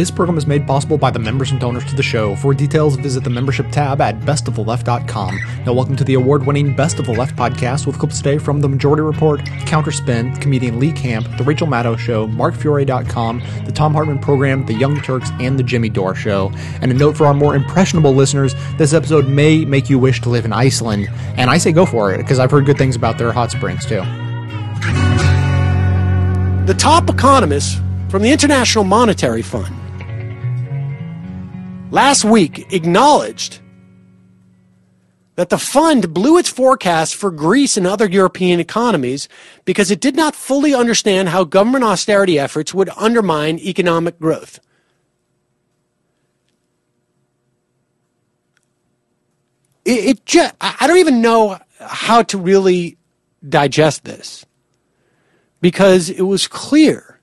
This program is made possible by the members and donors to the show. For details, visit the membership tab at bestoftheleft.com. Now, welcome to the award winning Best of the Left podcast with clips today from The Majority Report, Counterspin, comedian Lee Camp, The Rachel Maddow Show, MarkFiore.com, The Thom Hartmann Program, The Young Turks, and The Jimmy Dore Show. And a note for our more impressionable listeners this episode may make you wish to live in Iceland. And I say go for it, because I've heard good things about their hot springs, too. The top economists from the International Monetary Fund last week acknowledged that the fund blew its forecast for Greece and other European economies because it did not fully understand how government austerity efforts would undermine economic growth. It, it just, I don't even know how to really digest this because it was clear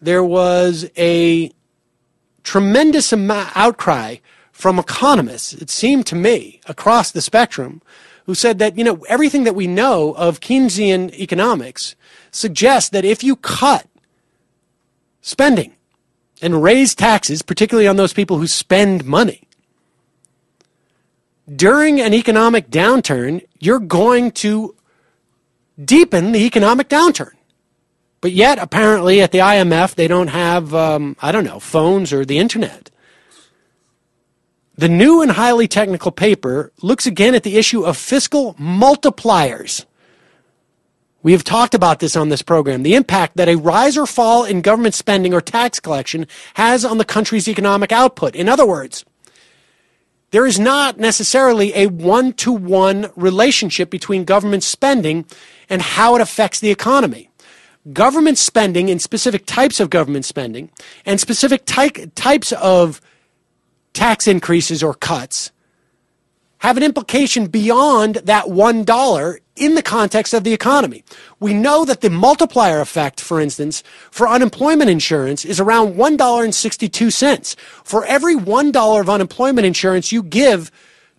there was a tremendous outcry from economists, it seemed to me, across the spectrum, who said that, you know, everything that we know of Keynesian economics suggests that if you cut spending and raise taxes, particularly on those people who spend money, during an economic downturn, you're going to deepen the economic downturn. But yet, apparently, at the IMF, they don't have, um, I don't know, phones or the internet. The new and highly technical paper looks again at the issue of fiscal multipliers. We have talked about this on this program. The impact that a rise or fall in government spending or tax collection has on the country's economic output. In other words, there is not necessarily a one to one relationship between government spending and how it affects the economy government spending and specific types of government spending and specific ty- types of tax increases or cuts have an implication beyond that $1 in the context of the economy. We know that the multiplier effect, for instance, for unemployment insurance is around $1.62. For every $1 of unemployment insurance you give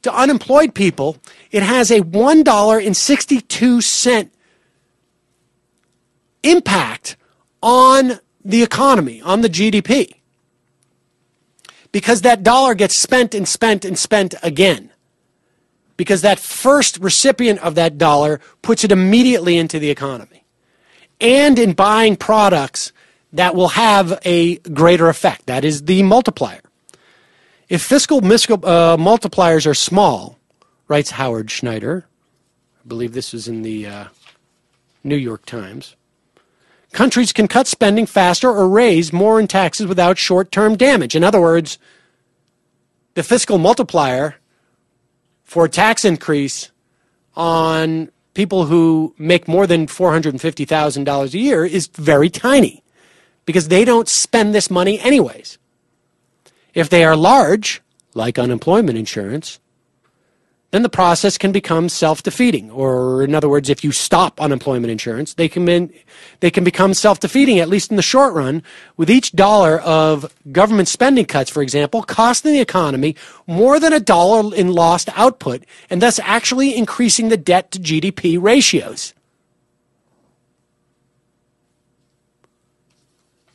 to unemployed people, it has a $1.62 impact on the economy, on the GDP. Because that dollar gets spent and spent and spent again. Because that first recipient of that dollar puts it immediately into the economy. And in buying products that will have a greater effect. That is the multiplier. If fiscal uh, multipliers are small, writes Howard Schneider, I believe this was in the uh, New York Times, countries can cut spending faster or raise more in taxes without short term damage. In other words, the fiscal multiplier for a tax increase on people who make more than $450,000 a year is very tiny because they don't spend this money anyways. If they are large, like unemployment insurance, then the process can become self-defeating. Or in other words, if you stop unemployment insurance, they can, they can become self-defeating, at least in the short run, with each dollar of government spending cuts, for example, costing the economy more than a dollar in lost output, and thus actually increasing the debt to GDP ratios.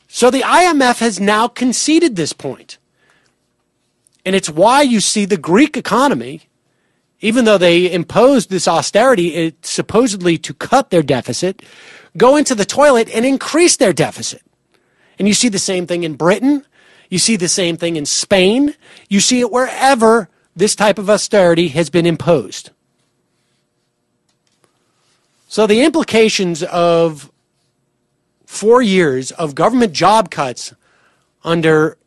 So the IMF has now conceded this point. And it's why you see the Greek economy even though they imposed this austerity it, supposedly to cut their deficit, go into the toilet and increase their deficit. And you see the same thing in Britain. You see the same thing in Spain. You see it wherever this type of austerity has been imposed. So the implications of four years of government job cuts under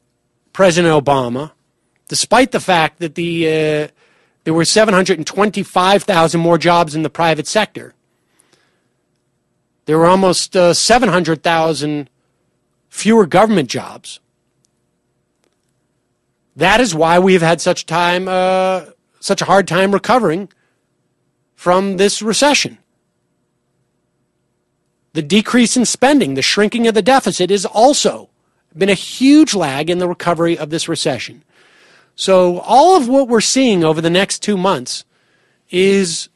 President Obama, despite the fact that the uh, there were 725,000 more jobs in the private sector. There were almost uh, 700,000 fewer government jobs. That is why we have had such time, uh, such a hard time recovering from this recession. The decrease in spending, the shrinking of the deficit, has also been a huge lag in the recovery of this recession. So all of what we're seeing over the next two months is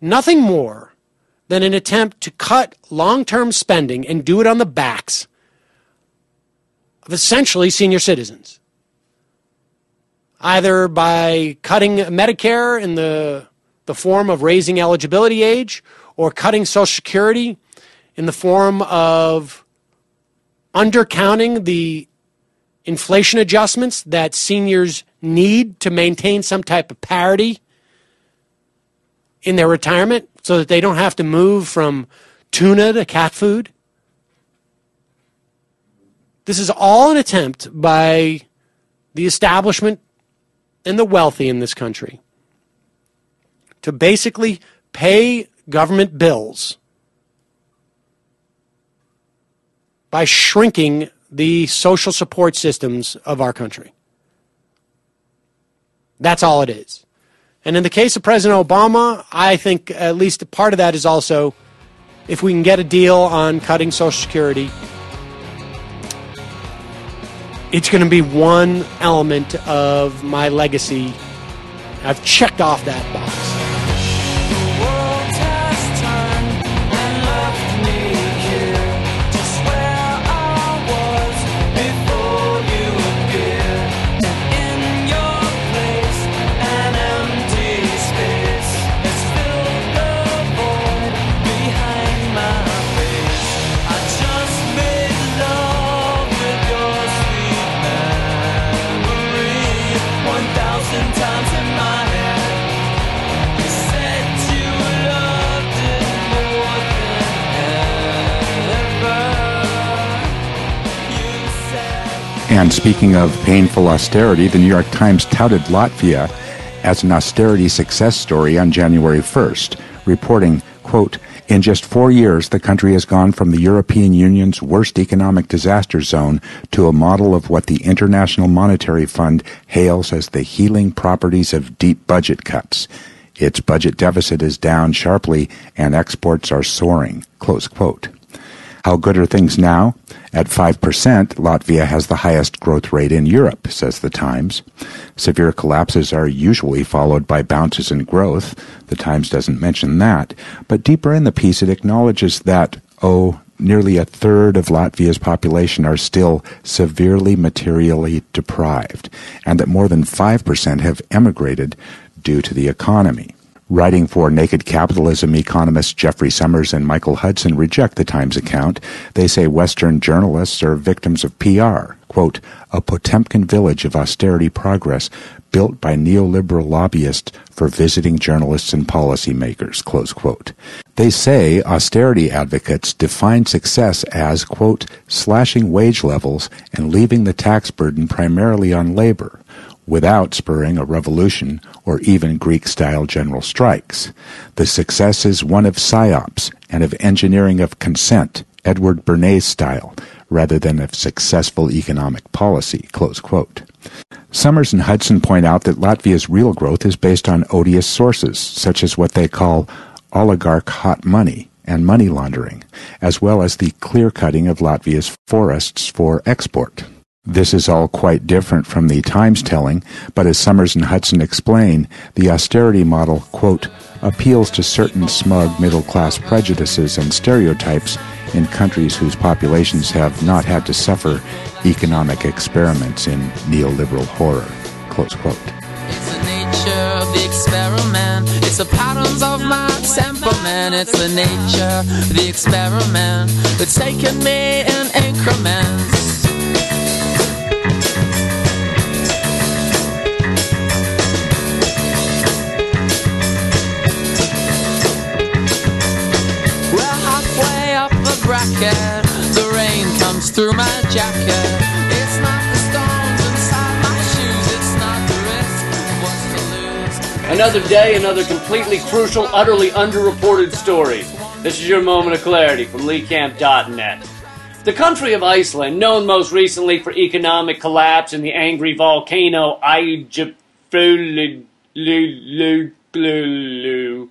nothing more than an attempt to cut long term spending and do it on the backs of essentially senior citizens, either by cutting Medicare in the, the form of raising eligibility age or cutting Social Security in the form of undercounting the inflation adjustments that seniors need to maintain some type of parity in their retirement so that they don't have to move from tuna to cat food. This is all an attempt by the establishment and the wealthy in this country to basically pay government bills by shrinking the social support systems of our country. That's all it is. And in the case of President Obama, I think at least a part of that is also if we can get a deal on cutting Social Security, it's going to be one element of my legacy. I've checked off that box. And speaking of painful austerity, the New York Times touted Latvia as an austerity success story on January 1st, reporting, quote, in just four years, the country has gone from the European Union's worst economic disaster zone to a model of what the International Monetary Fund hails as the healing properties of deep budget cuts. Its budget deficit is down sharply and exports are soaring. Close quote. How good are things now? At 5%, Latvia has the highest growth rate in Europe, says the Times. Severe collapses are usually followed by bounces in growth. The Times doesn't mention that. But deeper in the piece, it acknowledges that, oh, nearly a third of Latvia's population are still severely materially deprived, and that more than 5% have emigrated due to the economy. Writing for Naked Capitalism, economists Jeffrey Sommers and Michael Hudson reject the Times account. They say Western journalists are victims of PR. Quote, a Potemkin village of austerity progress built by neoliberal lobbyists for visiting journalists and policymakers, close quote. They say austerity advocates define success as, quote, slashing wage levels and leaving the tax burden primarily on labor without spurring a revolution or even Greek style general strikes. The success is one of psyops and of engineering of consent, Edward Bernays style, rather than of successful economic policy. Sommers and Hudson point out that Latvia's real growth is based on odious sources, such as what they call oligarch hot money and money laundering, as well as the clear cutting of Latvia's forests for export. This is all quite different from the Times telling, but as Sommers and Hudson explain, the austerity model, quote, appeals to certain smug middle class prejudices and stereotypes in countries whose populations have not had to suffer economic experiments in neoliberal horror. Close quote. It's the nature of the experiment. It's the patterns of my temperament. It's the nature of the experiment. It's taken me in increments. Another day, another completely crucial, utterly underreported story. This is your moment of clarity from LeeCamp.net. The country of Iceland, known most recently for economic collapse and the angry volcano Eyjafjallajökull,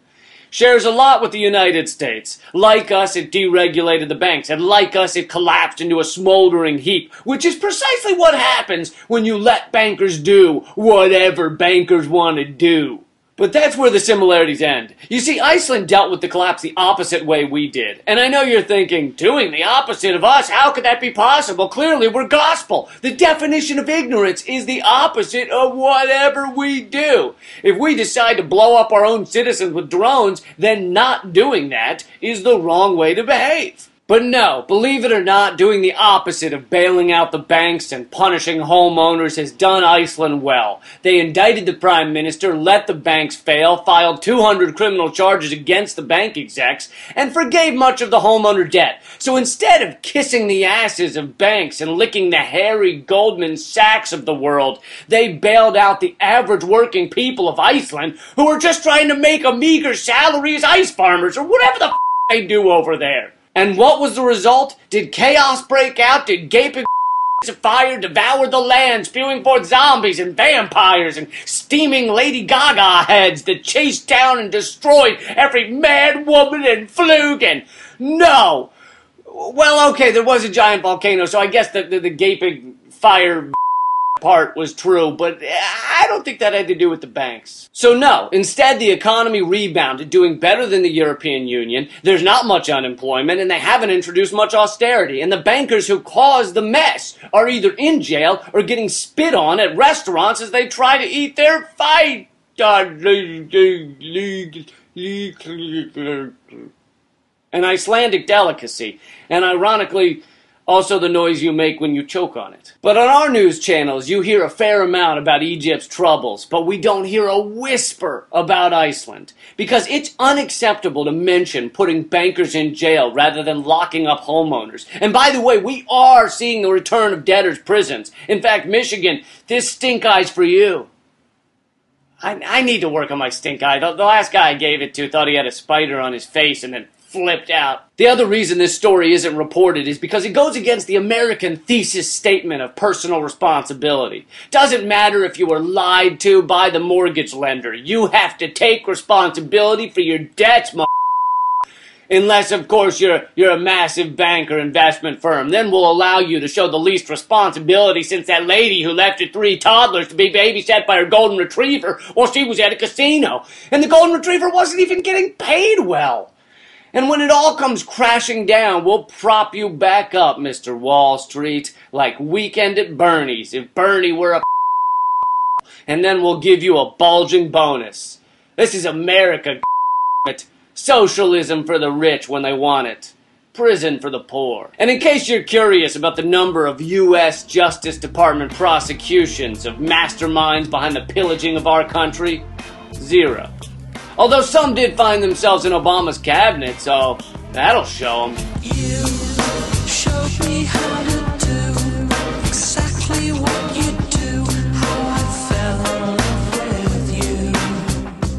shares a lot with the United States. Like us, it deregulated the banks, and like us, it collapsed into a smoldering heap, which is precisely what happens when you let bankers do whatever bankers want to do. But that's where the similarities end. You see, Iceland dealt with the collapse the opposite way we did. And I know you're thinking, doing the opposite of us, how could that be possible? Clearly, we're gospel. The definition of ignorance is the opposite of whatever we do. If we decide to blow up our own citizens with drones, then not doing that is the wrong way to behave. But no, believe it or not, doing the opposite of bailing out the banks and punishing homeowners has done Iceland well. They indicted the prime minister, let the banks fail, filed 200 criminal charges against the bank execs, and forgave much of the homeowner debt. So instead of kissing the asses of banks and licking the hairy Goldman Sachs of the world, they bailed out the average working people of Iceland who are just trying to make a meager salary as ice farmers or whatever the f- they do over there. And what was the result? Did chaos break out? Did gaping of fire devour the land, spewing forth zombies and vampires and steaming Lady Gaga heads that chased down and destroyed every man, woman, and fluke? No! Well, okay, there was a giant volcano, so I guess the, the, the gaping fire part was true, but I don't think that had to do with the banks. So no, instead the economy rebounded, doing better than the European Union. There's not much unemployment, and they haven't introduced much austerity. And the bankers who caused the mess are either in jail or getting spit on at restaurants as they try to eat their fight. An Icelandic delicacy, and ironically, also the noise you make when you choke on it. But on our news channels, you hear a fair amount about Egypt's troubles, but we don't hear a whisper about Iceland. Because it's unacceptable to mention putting bankers in jail rather than locking up homeowners. And by the way, we are seeing the return of debtors' prisons. In fact, Michigan, this stink eye's for you. I, I need to work on my stink eye. The, the last guy I gave it to thought he had a spider on his face and then flipped out. The other reason this story isn't reported is because it goes against the American thesis statement of personal responsibility. Doesn't matter if you were lied to by the mortgage lender. You have to take responsibility for your debts, mo- Unless, of course, you're, you're a massive bank or investment firm. Then we'll allow you to show the least responsibility since that lady who left her three toddlers to be babysat by her golden retriever while she was at a casino. And the golden retriever wasn't even getting paid well. And when it all comes crashing down, we'll prop you back up, Mr. Wall Street, like Weekend at Bernie's, if Bernie were a and then we'll give you a bulging bonus. This is America, it. Socialism for the rich when they want it. Prison for the poor. And in case you're curious about the number of U.S. Justice Department prosecutions of masterminds behind the pillaging of our country, zero. Although some did find themselves in Obama's cabinet, so that'll show them.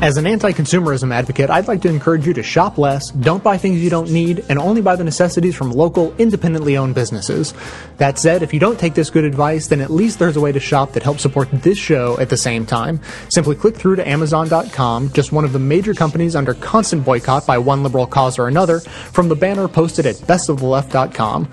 As an anti consumerism advocate, I'd like to encourage you to shop less, don't buy things you don't need, and only buy the necessities from local, independently owned businesses. That said, if you don't take this good advice, then at least there's a way to shop that helps support this show at the same time. Simply click through to Amazon.com, just one of the major companies under constant boycott by one liberal cause or another, from the banner posted at bestoftheleft.com.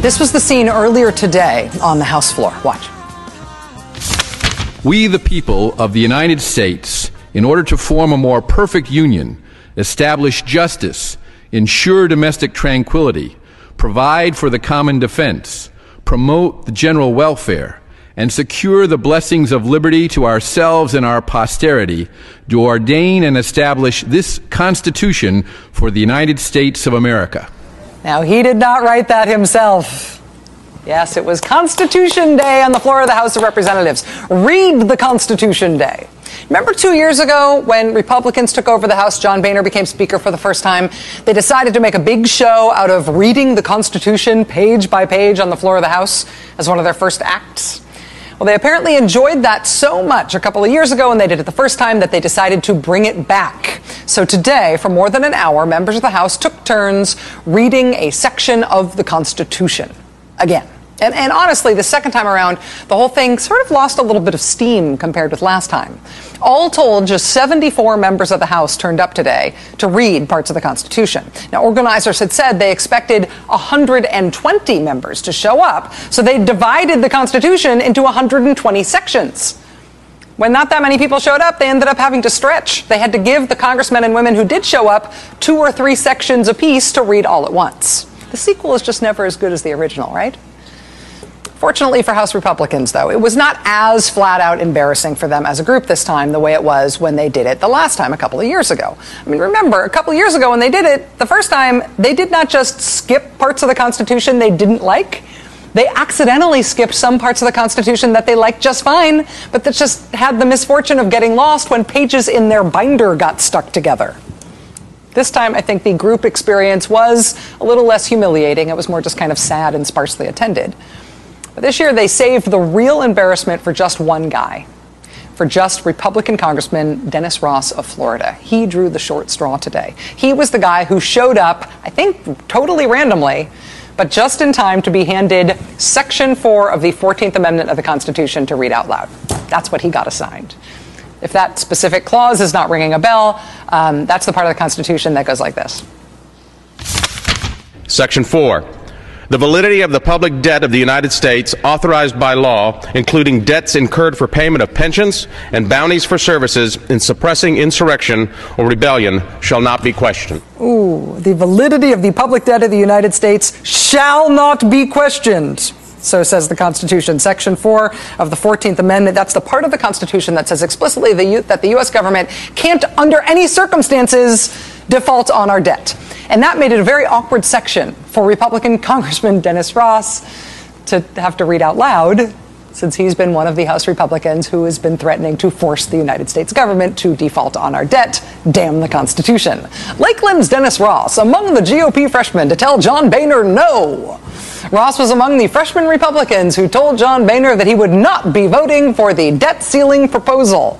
This was the scene earlier today on the House floor. Watch. We, the people of the United States, in order to form a more perfect union, establish justice, ensure domestic tranquility, provide for the common defense, promote the general welfare, and secure the blessings of liberty to ourselves and our posterity, do ordain and establish this Constitution for the United States of America. Now, he did not write that himself. Yes, it was Constitution Day on the floor of the House of Representatives. Read the Constitution Day. Remember two years ago when Republicans took over the House, John Boehner became Speaker for the first time? They decided to make a big show out of reading the Constitution page by page on the floor of the House as one of their first acts. Well, they apparently enjoyed that so much a couple of years ago and they did it the first time that they decided to bring it back. So today, for more than an hour, members of the House took turns reading a section of the Constitution. Again. And, and, honestly, the second time around, the whole thing sort of lost a little bit of steam compared with last time. All told, just 74 members of the House turned up today to read parts of the Constitution. Now, organizers had said they expected 120 members to show up, so they divided the Constitution into 120 sections. When not that many people showed up, they ended up having to stretch. They had to give the congressmen and women who did show up two or three sections apiece to read all at once. The sequel is just never as good as the original, right? Fortunately for House Republicans, though, it was not as flat out embarrassing for them as a group this time the way it was when they did it the last time a couple of years ago. I mean, remember, a couple of years ago when they did it, the first time, they did not just skip parts of the Constitution they didn't like. They accidentally skipped some parts of the Constitution that they liked just fine, but that just had the misfortune of getting lost when pages in their binder got stuck together. This time, I think the group experience was a little less humiliating. It was more just kind of sad and sparsely attended. But this year, they saved the real embarrassment for just one guy, for just Republican Congressman Dennis Ross of Florida. He drew the short straw today. He was the guy who showed up, I think totally randomly, but just in time to be handed Section 4 of the 14th Amendment of the Constitution to read out loud. That's what he got assigned. If that specific clause is not ringing a bell, um, that's the part of the Constitution that goes like this Section 4 the validity of the public debt of the United States authorized by law, including debts incurred for payment of pensions and bounties for services in suppressing insurrection or rebellion, shall not be questioned. Ooh, the validity of the public debt of the United States shall not be questioned. So says the Constitution. Section 4 of the 14th Amendment. That's the part of the Constitution that says explicitly that the U.S. government can't, under any circumstances, default on our debt. And that made it a very awkward section for Republican Congressman Dennis Ross to have to read out loud, since he's been one of the House Republicans who has been threatening to force the United States government to default on our debt. Damn the Constitution. Lakeland's Dennis Ross, among the GOP freshmen to tell John Boehner no. Ross was among the freshman Republicans who told John Boehner that he would not be voting for the debt ceiling proposal.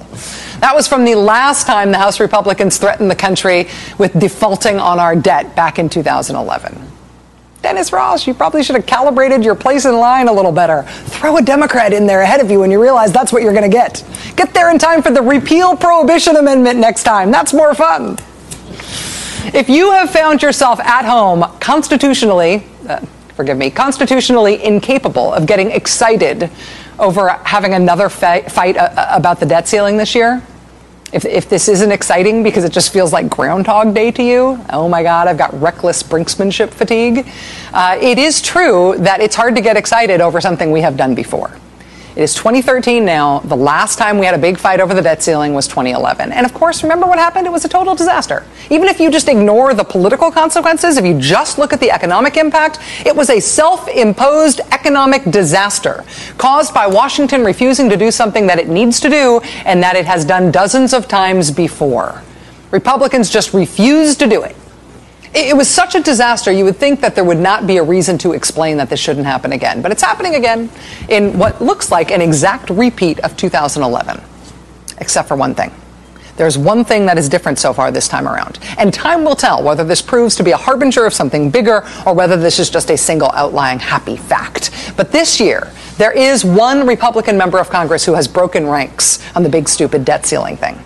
That was from the last time the House Republicans threatened the country with defaulting on our debt back in 2011. Dennis Ross, you probably should have calibrated your place in line a little better. Throw a Democrat in there ahead of you and you realize that's what you're going to get. Get there in time for the repeal prohibition amendment next time. That's more fun. If you have found yourself at home constitutionally, uh, forgive me, constitutionally incapable of getting excited over having another fight, fight uh, about the debt ceiling this year, if, if this isn't exciting because it just feels like Groundhog Day to you, oh my God, I've got reckless brinksmanship fatigue. Uh, it is true that it's hard to get excited over something we have done before. It is 2013 now. The last time we had a big fight over the debt ceiling was 2011. And of course, remember what happened? It was a total disaster. Even if you just ignore the political consequences, if you just look at the economic impact, it was a self imposed economic disaster caused by Washington refusing to do something that it needs to do and that it has done dozens of times before. Republicans just refused to do it. It was such a disaster, you would think that there would not be a reason to explain that this shouldn't happen again. But it's happening again in what looks like an exact repeat of 2011, except for one thing. There's one thing that is different so far this time around. And time will tell whether this proves to be a harbinger of something bigger or whether this is just a single outlying happy fact. But this year, there is one Republican member of Congress who has broken ranks on the big stupid debt ceiling thing.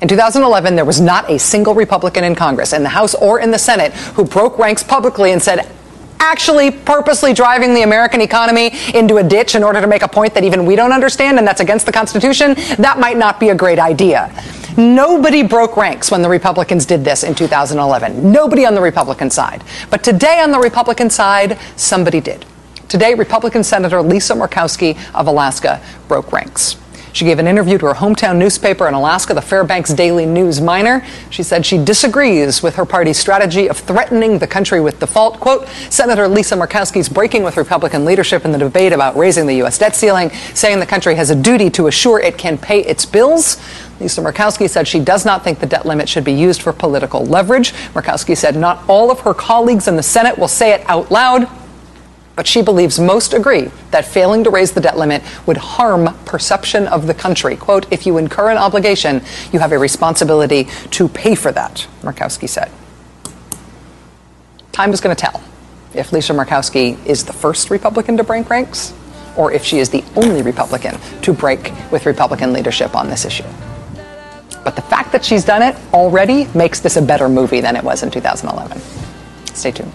In 2011, there was not a single Republican in Congress, in the House or in the Senate, who broke ranks publicly and said, actually purposely driving the American economy into a ditch in order to make a point that even we don't understand and that's against the Constitution, that might not be a great idea. Nobody broke ranks when the Republicans did this in 2011. Nobody on the Republican side. But today on the Republican side, somebody did. Today, Republican Senator Lisa Murkowski of Alaska broke ranks. She gave an interview to her hometown newspaper in Alaska, the Fairbanks Daily News Miner. She said she disagrees with her party's strategy of threatening the country with default. Quote, Senator Lisa Murkowski's breaking with Republican leadership in the debate about raising the U.S. debt ceiling, saying the country has a duty to assure it can pay its bills. Lisa Murkowski said she does not think the debt limit should be used for political leverage. Murkowski said not all of her colleagues in the Senate will say it out loud, But she believes most agree that failing to raise the debt limit would harm perception of the country. Quote, if you incur an obligation, you have a responsibility to pay for that, Murkowski said. Time is going to tell if Lisa Murkowski is the first Republican to break ranks or if she is the only Republican to break with Republican leadership on this issue. But the fact that she's done it already makes this a better movie than it was in 2011. Stay tuned.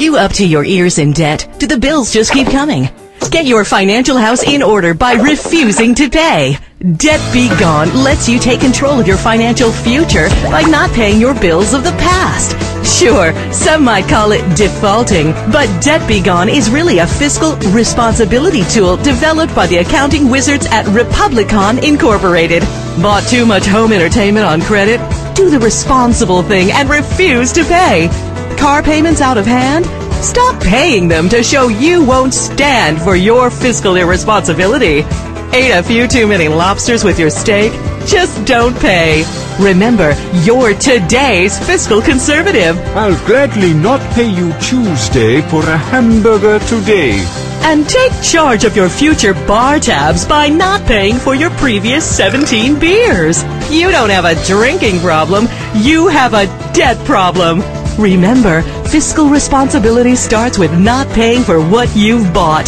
You up to your ears in debt? Do the bills just keep coming? Get your financial house in order by refusing to pay. Debt Be Gone lets you take control of your financial future by not paying your bills of the past. Sure, some might call it defaulting, but Debt Be Gone is really a fiscal responsibility tool developed by the accounting wizards at Republicon Incorporated. Bought too much home entertainment on credit? Do the responsible thing and refuse to pay. Car payments out of hand? Stop paying them to show you won't stand for your fiscal irresponsibility. Ate a few too many lobsters with your steak? Just don't pay. Remember, you're today's fiscal conservative. I'll gladly not pay you Tuesday for a hamburger today. And take charge of your future bar tabs by not paying for your previous 17 beers. You don't have a drinking problem, you have a debt problem. Remember, fiscal responsibility starts with not paying for what you've bought.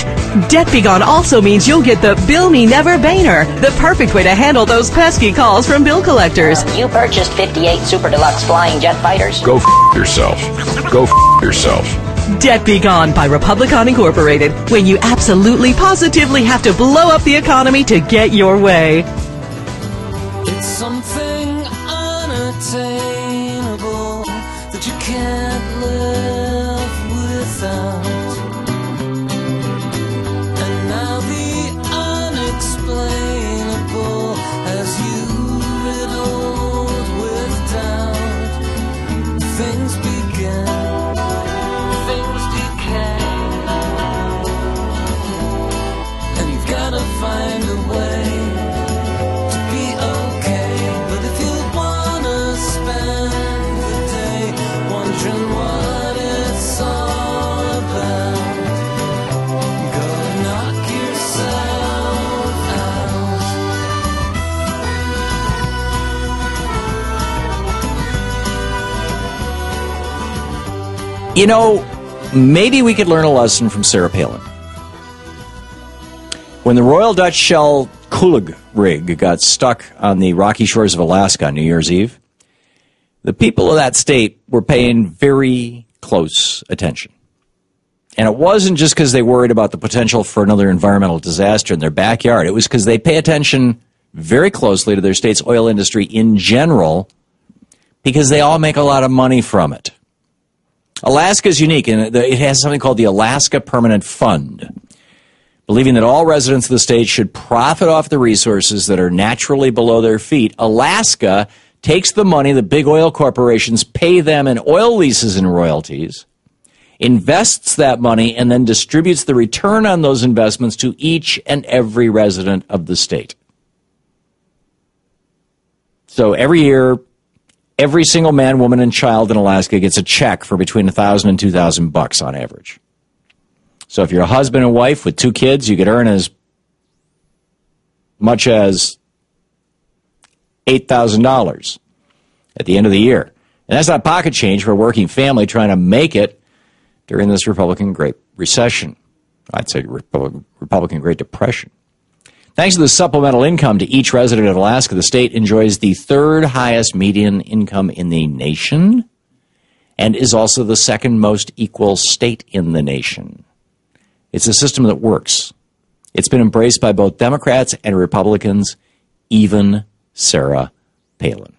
Debt Be Gone also means you'll get the Bill Me Never Boehner, the perfect way to handle those pesky calls from bill collectors. You purchased 58 Super Deluxe flying jet fighters? Go f yourself. Go f yourself. Debt Be Gone by Republicon Incorporated, when you absolutely positively have to blow up the economy to get your way. You know, maybe we could learn a lesson from Sarah Palin. When the Royal Dutch Shell Kulluk rig got stuck on the rocky shores of Alaska on New Year's Eve, the people of that state were paying very close attention. And it wasn't just because they worried about the potential for another environmental disaster in their backyard. It was because they pay attention very closely to their state's oil industry in general because they all make a lot of money from it. Alaska is unique, and it has something called the Alaska Permanent Fund, believing that all residents of the state should profit off the resources that are naturally below their feet. Alaska takes the money the big oil corporations pay them in oil leases and royalties, invests that money, and then distributes the return on those investments to each and every resident of the state. So every year, every single man, woman, and child in Alaska gets a check for between a thousand and two thousand bucks on average. So if you're a husband and wife with two kids, you could earn as much as eight thousand dollars at the end of the year. And that's not pocket change for a working family trying to make it during this Republican Great Recession. I'd say Republican, Republican Great Depression. Thanks to the supplemental income to each resident of Alaska, the state enjoys the third highest median income in the nation and is also the second most equal state in the nation. It's a system that works. It's been embraced by both Democrats and Republicans, even Sarah Palin.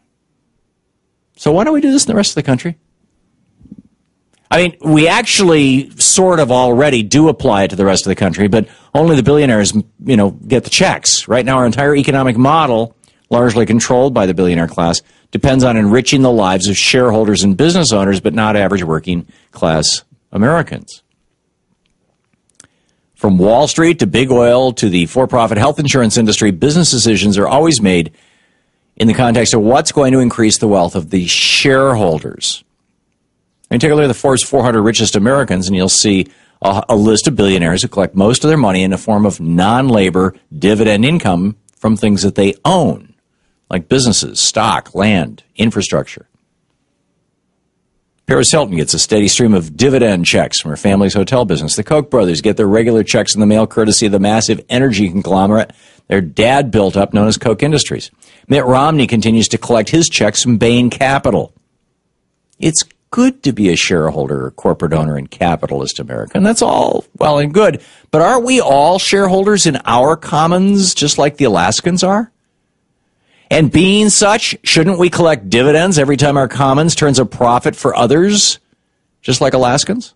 So why don't we do this in the rest of the country? I mean, we actually sort of already do apply it to the rest of the country, but only the billionaires, you know, get the checks. Right now, our entire economic model, largely controlled by the billionaire class, depends on enriching the lives of shareholders and business owners, but not average working class Americans. From Wall Street to big oil to the for profit health insurance industry, business decisions are always made in the context of what's going to increase the wealth of the shareholders. Mean, take a look at the Forbes 400 richest Americans, and you'll see a, a list of billionaires who collect most of their money in the form of non labor dividend income from things that they own, like businesses, stock, land, infrastructure. Paris Hilton gets a steady stream of dividend checks from her family's hotel business. The Koch brothers get their regular checks in the mail courtesy of the massive energy conglomerate their dad built up, known as Koch Industries. Mitt Romney continues to collect his checks from Bain Capital. It's good to be a shareholder or corporate owner in capitalist America, and that's all well and good. But aren't we all shareholders in our commons just like the Alaskans are? And being such, shouldn't we collect dividends every time our commons turns a profit for others, just like Alaskans?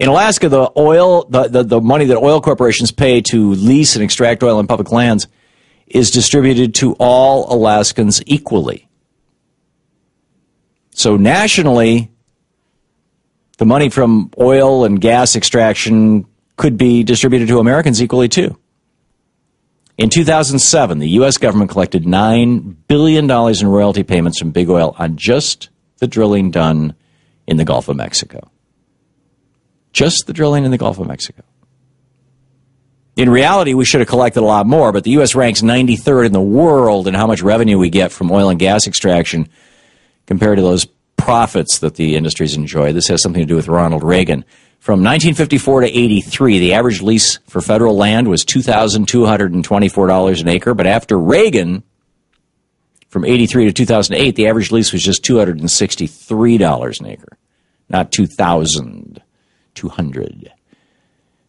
In Alaska, the oil, the, the, the money that oil corporations pay to lease and extract oil in public lands is distributed to all Alaskans equally. So nationally, the money from oil and gas extraction could be distributed to Americans equally too. In 2007, the U.S. government collected $9 billion in royalty payments from big oil on just the drilling done in the Gulf of Mexico. Just the drilling in the Gulf of Mexico. In reality, we should have collected a lot more, but the U.S. ranks 93rd in the world in how much revenue we get from oil and gas extraction compared to those profits that the industries enjoy. This has something to do with Ronald Reagan. From 1954 to 83, the average lease for federal land was $2,224 an acre, but after Reagan, from 83 to 2008, the average lease was just $263 an acre, not 2,200.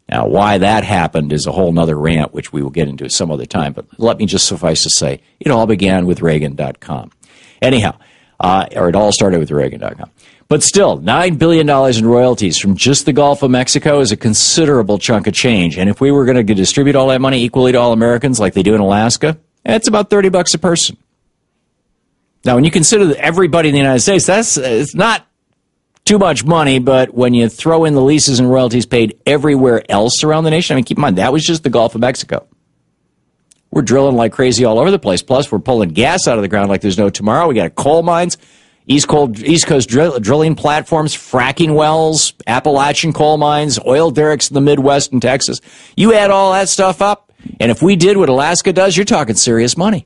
Now, why that happened is a whole other rant, which we will get into some other time, but let me just suffice to say, it all began with Reagan.com. Anyhow, uh, or it all started with Reagan.com. But still, $9 billion in royalties from just the Gulf of Mexico is a considerable chunk of change. And if we were going to distribute all that money equally to all Americans like they do in Alaska, it's about 30 bucks a person. Now, when you consider that everybody in the United States, that's it's not too much money, but when you throw in the leases and royalties paid everywhere else around the nation, I mean, keep in mind, that was just the Gulf of Mexico. We're drilling like crazy all over the place. Plus, we're pulling gas out of the ground like there's no tomorrow. We got coal mines, East Coast, East Coast drill, drilling platforms, fracking wells, Appalachian coal mines, oil derricks in the Midwest and Texas. You add all that stuff up, and if we did what Alaska does, you're talking serious money.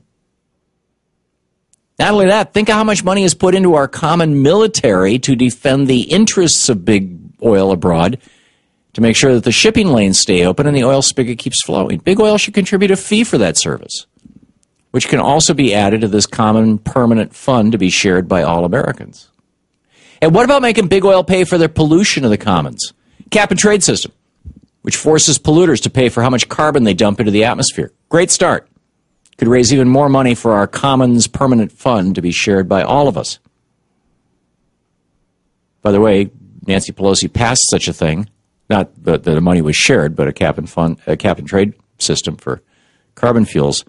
Not only that, think of how much money is put into our common military to defend the interests of big oil abroad to make sure that the shipping lanes stay open and the oil spigot keeps flowing. Big oil should contribute a fee for that service, which can also be added to this common permanent fund to be shared by all Americans. And what about making big oil pay for their pollution of the commons? Cap and trade system, which forces polluters to pay for how much carbon they dump into the atmosphere. Great start. Could raise even more money for our commons permanent fund to be shared by all of us. By the way, Nancy Pelosi passed such a thing not that the money was shared, but a cap and fund, a cap and trade system for carbon fuels.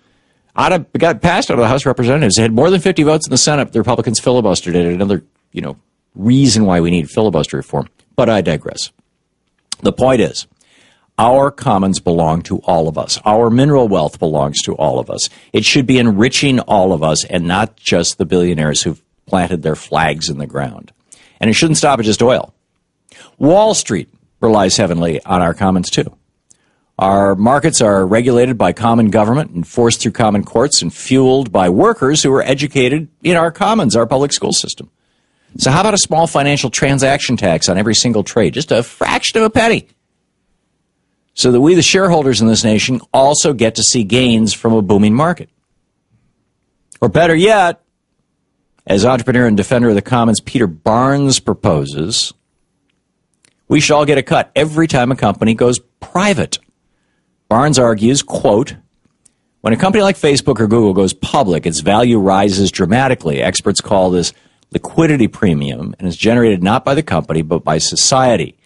Out of, got passed out of the House of Representatives. It had more than 50 votes in the Senate. The Republicans filibustered it. Another, you know, reason why we need filibuster reform. But I digress. The point is, our commons belong to all of us. Our mineral wealth belongs to all of us. It should be enriching all of us and not just the billionaires who've planted their flags in the ground. And it shouldn't stop at just oil. Wall Street relies heavily on our commons too. Our markets are regulated by common government, and enforced through common courts, and fueled by workers who are educated in our commons, our public school system. So how about a small financial transaction tax on every single trade? Just a fraction of a penny. So that we, the shareholders in this nation, also get to see gains from a booming market. Or better yet, as entrepreneur and defender of the commons Peter Barnes proposes, We should all get a cut every time a company goes private. Barnes argues, quote, when a company like Facebook or Google goes public, its value rises dramatically. Experts call this liquidity premium and is generated not by the company, but by society.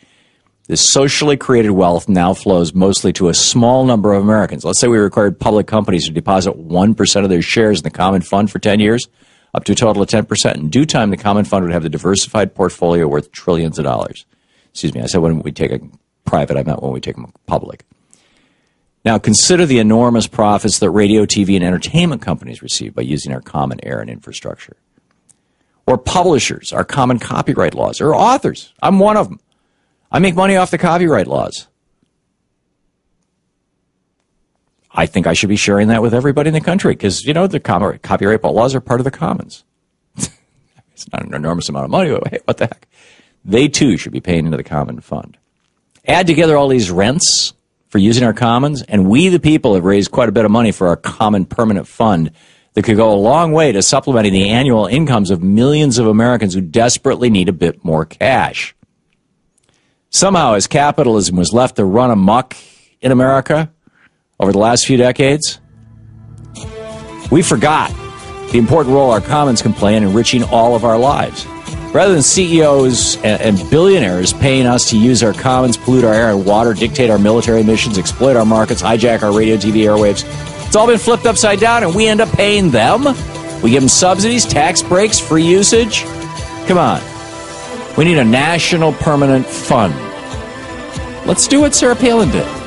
This socially created wealth now flows mostly to a small number of Americans. Let's say we required public companies to deposit 1% of their shares in the common fund for 10 years, up to a total of 10%. In due time, the common fund would have a diversified portfolio worth trillions of dollars. Excuse me, I said when we take a private, I meant when we take them public. Now, consider the enormous profits that radio, TV, and entertainment companies receive by using our common air and infrastructure. Or publishers, our common copyright laws, or authors. I'm one of them. I make money off the copyright laws. I think I should be sharing that with everybody in the country because, you know, the copyright laws are part of the commons. it's not an enormous amount of money, but hey, what the heck? They too should be paying into the common fund. Add together all these rents for using our commons, and we, the people, have raised quite a bit of money for our common permanent fund that could go a long way to supplementing the annual incomes of millions of Americans who desperately need a bit more cash. Somehow, as capitalism was left to run amok in America over the last few decades, we forgot the important role our commons can play in enriching all of our lives. Rather than CEOs and, billionaires paying us to use our commons, pollute our air and water, dictate our military missions, exploit our markets, hijack our radio, TV airwaves, it's all been flipped upside down and we end up paying them? We give them subsidies, tax breaks, free usage? Come on. We need a national permanent fund. Let's do what Sarah Palin did.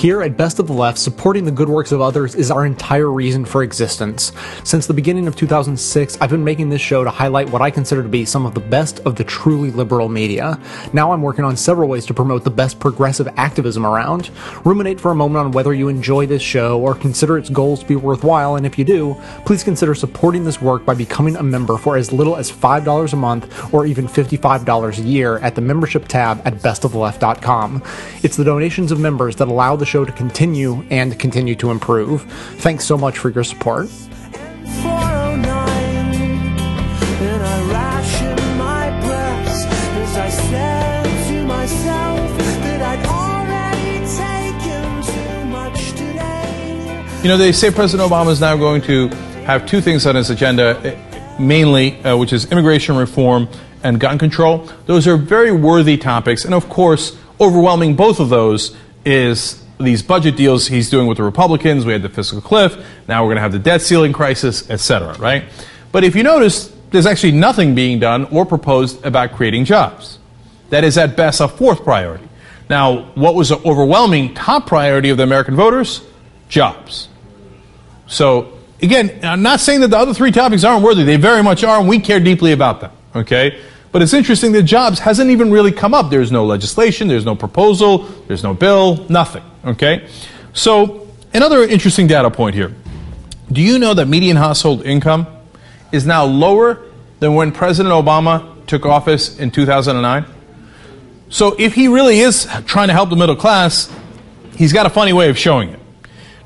Here at Best of the Left, supporting the good works of others is our entire reason for existence. Since the beginning of 2006, I've been making this show to highlight what I consider to be some of the best of the truly liberal media. Now I'm working on several ways to promote the best progressive activism around. Ruminate for a moment on whether you enjoy this show or consider its goals to be worthwhile, and if you do, please consider supporting this work by becoming a member for as little as $5 a month or even $55 a year at the membership tab at bestoftheleft.com. It's the donations of members that allow the show to continue and continue to improve. Thanks so much for your support. You know, they say President Obama is now going to have two things on his agenda, mainly, uh, which is immigration reform and gun control. Those are very worthy topics, and of course, overwhelming both of those is these budget deals he's doing with the Republicans. We had the fiscal cliff. Now we're going to have the debt ceiling crisis, etc. Right? But if you notice, there's actually nothing being done or proposed about creating jobs. That is at best a fourth priority. Now, what was the overwhelming top priority of the American voters? Jobs. So, again, I'm not saying that the other three topics aren't worthy. They very much are, and we care deeply about them. Okay? But it's interesting that jobs hasn't even really come up. There's no legislation, there's no proposal, there's no bill, nothing. Okay? So, another interesting data point here. Do you know that median household income is now lower than when President Obama took office in 2009? So, if he really is trying to help the middle class, he's got a funny way of showing it.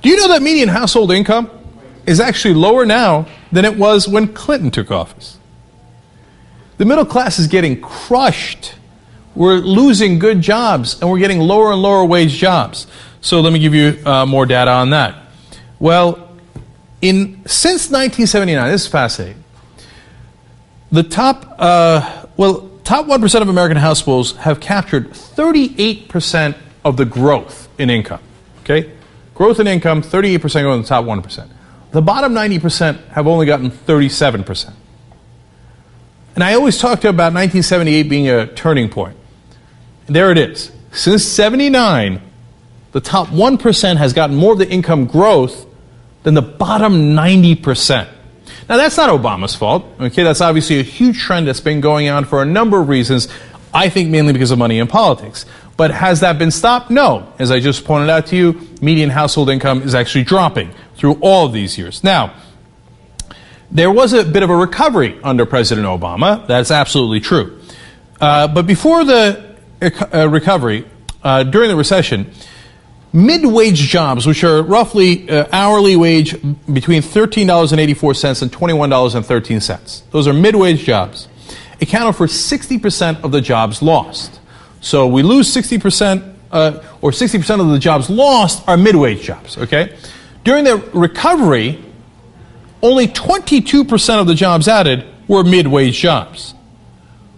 Do you know that median household income is actually lower now than it was when Clinton took office? The middle class is getting crushed. We're losing good jobs and we're getting lower and lower wage jobs. So let me give you uh, more data on that. Well, in since 1979, this is fascinating. The top, uh, well, top 1% of American households have captured 38% of the growth in income. Okay? Growth in income, 38% going to the top 1%. The bottom 90% have only gotten 37%. And I always talked about 1978 being a turning point. And there it is. Since 79, the top 1% has gotten more of the income growth than the bottom 90%. Now, that's not Obama's fault. Okay, that's obviously a huge trend that's been going on for a number of reasons. I think mainly because of money in politics. But has that been stopped? No. As I just pointed out to you, median household income is actually dropping through all of these years. Now, there was a bit of a recovery under President Obama. That's absolutely true. Uh, but before the uh, recovery, uh, during the recession, mid-wage jobs, which are roughly uh, hourly wage between $13.84 and $21.13. Those are mid-wage jobs. Accounted for 60% of the jobs lost. So we lose 60%, uh, or 60% of the jobs lost are mid-wage jobs, okay? During the recovery, only 22% of the jobs added were mid-wage jobs.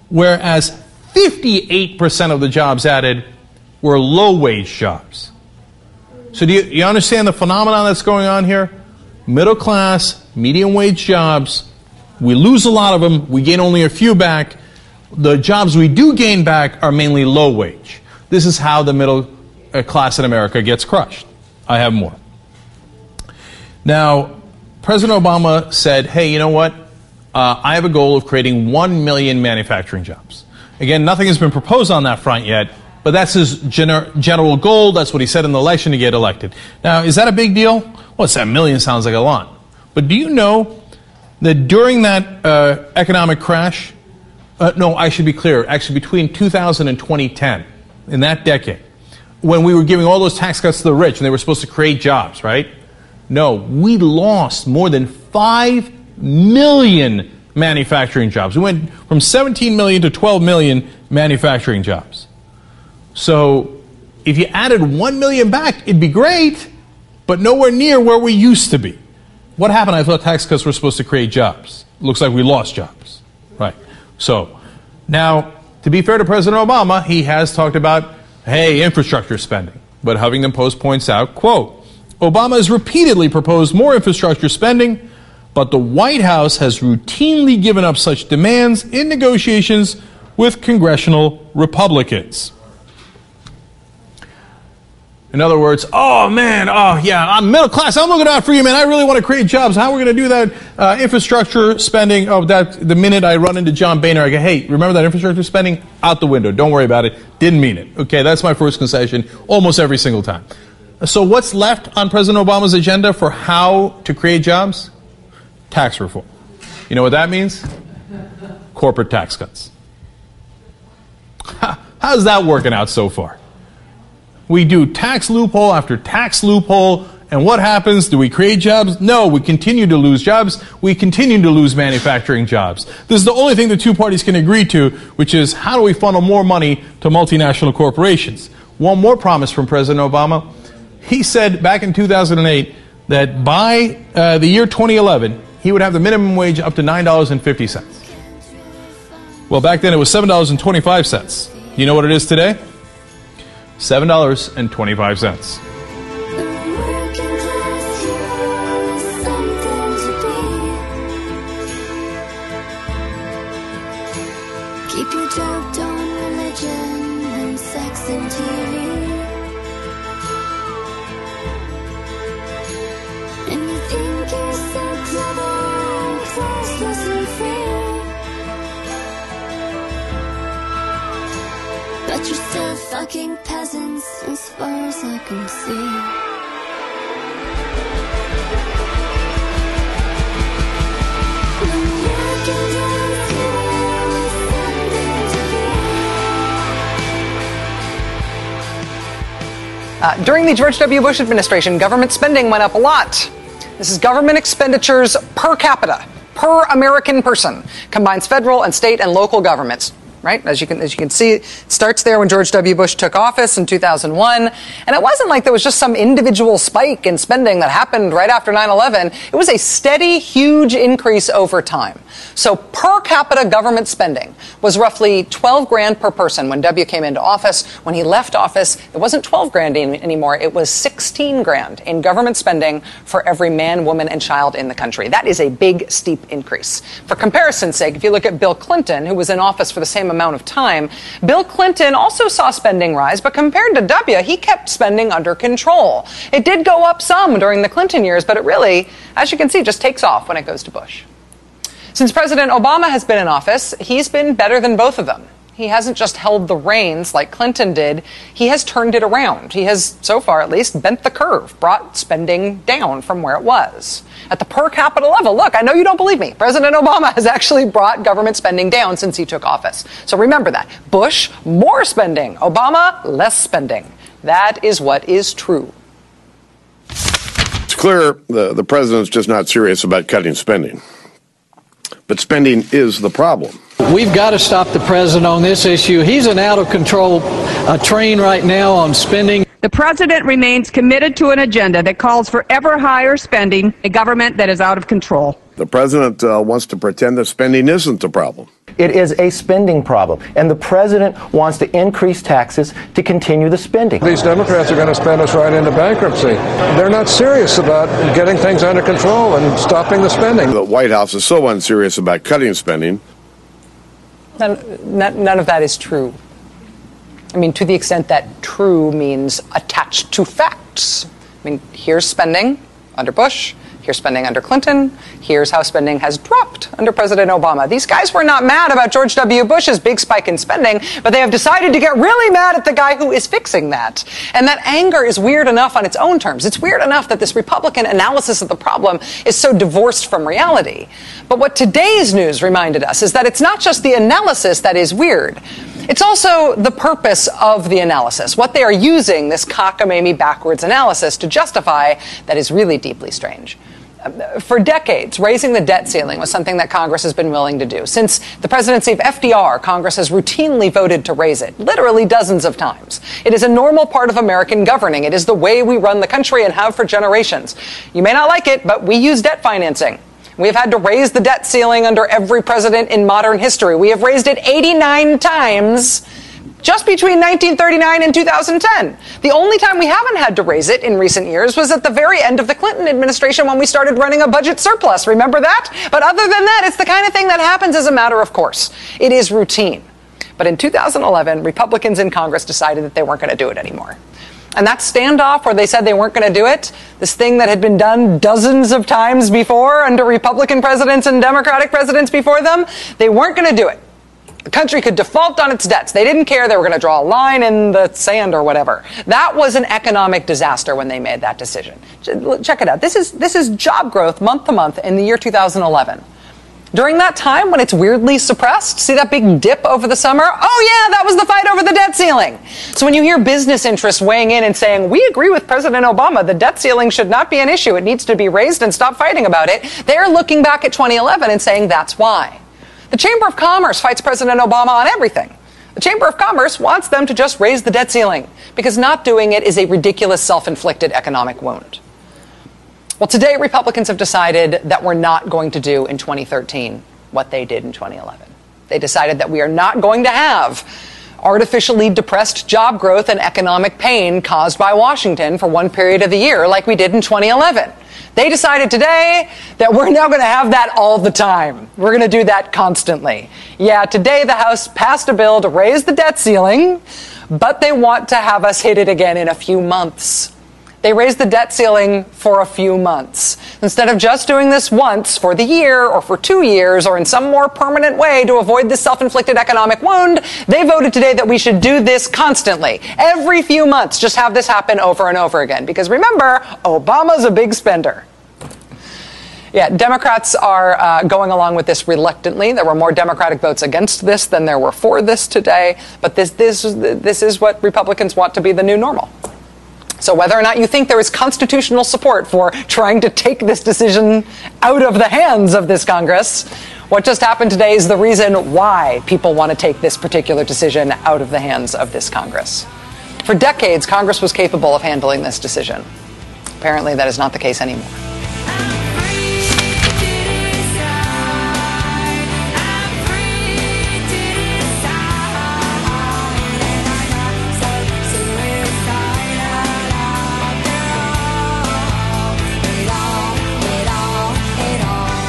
Whereas 58% of the jobs added were low-wage jobs. So do you, you understand the phenomenon that's going on here? Middle class, medium wage jobs, we lose a lot of them, we gain only a few back. The jobs we do gain back are mainly low wage. This is how the middle uh, class in America gets crushed. I have more. Now, President Obama said, hey, you know what? Uh, I have a goal of creating 1 million manufacturing jobs. Again, nothing has been proposed on that front yet, but that's his gener- general goal. That's what he said in the election to get elected. Now, is that a big deal? What's that? Million sounds like a lot. But do you know that during that uh, economic crash, uh, no, I should be clear, actually between 2000 and 2010, in that decade, when we were giving all those tax cuts to the rich and they were supposed to create jobs, right? No, we lost more than 5 million manufacturing jobs. We went from 17 million to 12 million manufacturing jobs. So if you added 1 million back, it'd be great, but nowhere near where we used to be. What happened? I thought tax cuts were supposed to create jobs. Looks like we lost jobs. Right. So now, to be fair to President Obama, he has talked about, hey, infrastructure spending. But Huffington Post points out, quote, Obama has repeatedly proposed more infrastructure spending, but the White House has routinely given up such demands in negotiations with congressional Republicans. In other words, oh man, oh yeah, I'm middle class. I'm looking out for you, man. I really want to create jobs. How are we going to do that uh, infrastructure spending? Oh, that the minute I run into John Boehner, I go, hey, remember that infrastructure spending? Out the window. Don't worry about it. Didn't mean it. Okay, that's my first concession almost every single time. So what's left on President Obama's agenda for how to create jobs? Tax reform. You know what that means? Corporate tax cuts. How's that working out so far? We do tax loophole after tax loophole, and what happens? Do we create jobs? No, we continue to lose jobs. We continue to lose manufacturing jobs. This is the only thing the two parties can agree to, which is how do we funnel more money to multinational corporations? One more promise from President Obama. He said back in 2008 that by uh, the year 2011, he would have the minimum wage up to $9.50. Well, back then it was $7.25. You know what it is today? $7.25. far as I can see. Uh, during the George W. Bush administration, government spending went up a lot. This is government expenditures per capita, per American person, combines federal and state and local governments. Right, as you can as you can see, it starts there when George W. Bush took office in 2001, and it wasn't like there was just some individual spike in spending that happened right after 9/11. It was a steady, huge increase over time. So per capita government spending was roughly 12 grand per person when W came into office. When he left office, it wasn't 12 grand any- anymore. It was 16 grand in government spending for every man, woman, and child in the country. That is a big, steep increase. For comparison's sake, if you look at Bill Clinton, who was in office for the same amount of time, Bill Clinton also saw spending rise, but compared to W, he kept spending under control. It did go up some during the Clinton years, but it really, as you can see, just takes off when it goes to Bush. Since President Obama has been in office, he's been better than both of them. He hasn't just held the reins like Clinton did, he has turned it around. He has, so far at least, bent the curve, brought spending down from where it was. At the per capita level, look, I know you don't believe me. President Obama has actually brought government spending down since he took office. So remember that. Bush, more spending. Obama, less spending. That is what is true. It's clear the, the president's just not serious about cutting spending. But spending is the problem. We've got to stop the president on this issue. He's an out of control uh, train right now on spending. The president remains committed to an agenda that calls for ever higher spending, a government that is out of control. The president uh, wants to pretend that spending isn't the problem. It is a spending problem, and the president wants to increase taxes to continue the spending. These Democrats are going to spend us right into bankruptcy. They're not serious about getting things under control and stopping the spending. The White House is so unserious about cutting spending. None, none, none of that is true. I mean, to the extent that true means attached to facts. I mean, here's spending under Bush. Here's spending under Clinton. Here's how spending has dropped under President Obama. These guys were not mad about George W. Bush's big spike in spending, but they have decided to get really mad at the guy who is fixing that. And that anger is weird enough on its own terms. It's weird enough that this Republican analysis of the problem is so divorced from reality. But what today's news reminded us is that it's not just the analysis that is weird. It's also the purpose of the analysis, what they are using this cockamamie backwards analysis to justify that is really deeply strange. Um, for decades, raising the debt ceiling was something that Congress has been willing to do. Since the presidency of FDR, Congress has routinely voted to raise it, literally dozens of times. It is a normal part of American governing. It is the way we run the country and have for generations. You may not like it, but we use debt financing. We have had to raise the debt ceiling under every president in modern history. We have raised it 89 times just between 1939 and 2010. The only time we haven't had to raise it in recent years was at the very end of the Clinton administration when we started running a budget surplus. Remember that? But other than that, it's the kind of thing that happens as a matter of course. It is routine. But in 2011, Republicans in Congress decided that they weren't going to do it anymore. And that standoff where they said they weren't going to do it, this thing that had been done dozens of times before under Republican presidents and Democratic presidents before them, they weren't going to do it. The country could default on its debts. They didn't care. They were going to draw a line in the sand or whatever. That was an economic disaster when they made that decision. Check it out. This is, this is job growth month to month in the year 2011. During that time when it's weirdly suppressed, see that big dip over the summer? Oh, yeah, that was the fight over the debt ceiling. So when you hear business interests weighing in and saying, we agree with President Obama, the debt ceiling should not be an issue, it needs to be raised and stop fighting about it, they're looking back at 2011 and saying that's why. The Chamber of Commerce fights President Obama on everything. The Chamber of Commerce wants them to just raise the debt ceiling because not doing it is a ridiculous self inflicted economic wound. Well, today Republicans have decided that we're not going to do in 2013 what they did in 2011. They decided that we are not going to have artificially depressed job growth and economic pain caused by Washington for one period of the year like we did in 2011. They decided today that we're now going to have that all the time. We're going to do that constantly. Yeah, today the House passed a bill to raise the debt ceiling, but they want to have us hit it again in a few months. They raised the debt ceiling for a few months. Instead of just doing this once for the year or for two years or in some more permanent way to avoid this self inflicted economic wound, they voted today that we should do this constantly. Every few months, just have this happen over and over again. Because remember, Obama's a big spender. Yeah, Democrats are uh, going along with this reluctantly. There were more Democratic votes against this than there were for this today. But this, this, this is what Republicans want to be the new normal. So whether or not you think there is constitutional support for trying to take this decision out of the hands of this Congress, what just happened today is the reason why people want to take this particular decision out of the hands of this Congress. For decades, Congress was capable of handling this decision. Apparently, that is not the case anymore.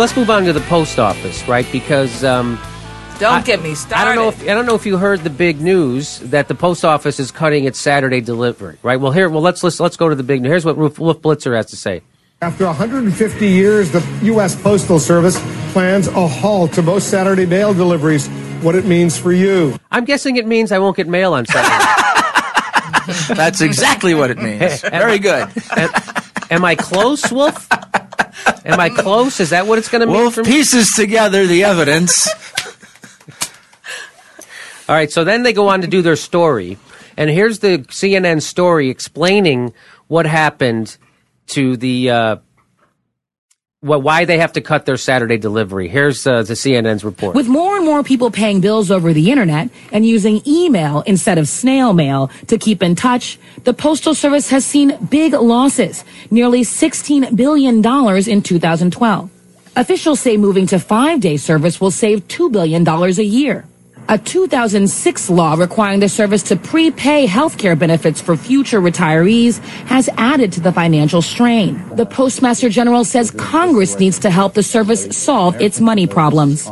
Let's move on to the post office, right? Because um, Don't I- get me started. I don't know if I don't know if you heard the big news that the post office is cutting its Saturday delivery, right? Well, here, well, let's let's, let's go to the big news. Here's what Wolf Wolf Blitzer has to say. After 150 years, the U.S. Postal Service plans a halt to most Saturday mail deliveries. What it means for you. I'm guessing it means I won't get mail on Saturday. That's exactly what it means. Very good. Am, am I close, Wolf? Am I close? Is that what it's going to mean Wolf for me? pieces together the evidence. All right, so then they go on to do their story. And here's the CNN story explaining what happened to the, uh, what, why they have to cut their Saturday delivery. Here's uh, the CNN's report. With more and more people paying bills over the internet and using email instead of snail mail to keep in touch, the Postal Service has seen big losses, nearly $16 billion in 2012. Officials say moving to five-day service will save $2 billion a year. A 2006 law requiring the service to prepay health care benefits for future retirees has added to the financial strain. The Postmaster General says Congress needs to help the service solve its money problems.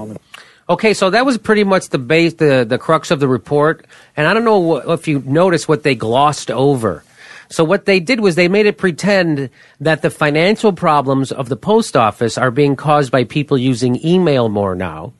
Okay, so that was pretty much the base, the, the crux of the report. And I don't know if you noticed what they glossed over. So what they did was they made it pretend that the financial problems of the post office are being caused by people using email more now.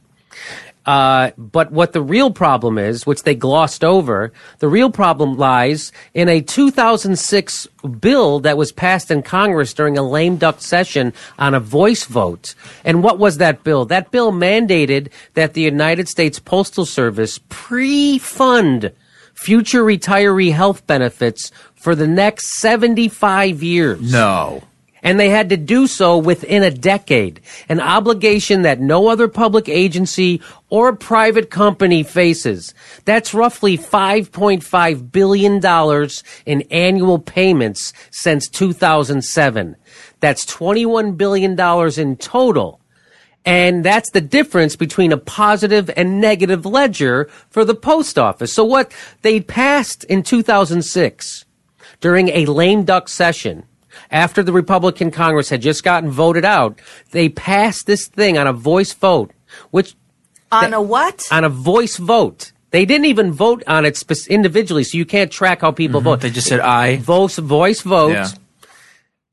Uh, but what the real problem is, which they glossed over, the real problem lies in a 2006 bill that was passed in Congress during a lame duck session on a voice vote. And what was that bill? That bill mandated that the United States Postal Service pre-fund future retiree health benefits for the next 75 years. No. And they had to do so within a decade, an obligation that no other public agency or private company faces. That's roughly $5.5 billion in annual payments since 2007. That's $21 billion in total. And that's the difference between a positive and negative ledger for the post office. So what they passed in 2006 during a lame duck session after the Republican Congress had just gotten voted out, they passed this thing on a voice vote, which On a what? on a voice vote. They didn't even vote on it spec- individually, so you can't track how people mm-hmm. vote. They just said aye. Voice, voice vote. Yeah.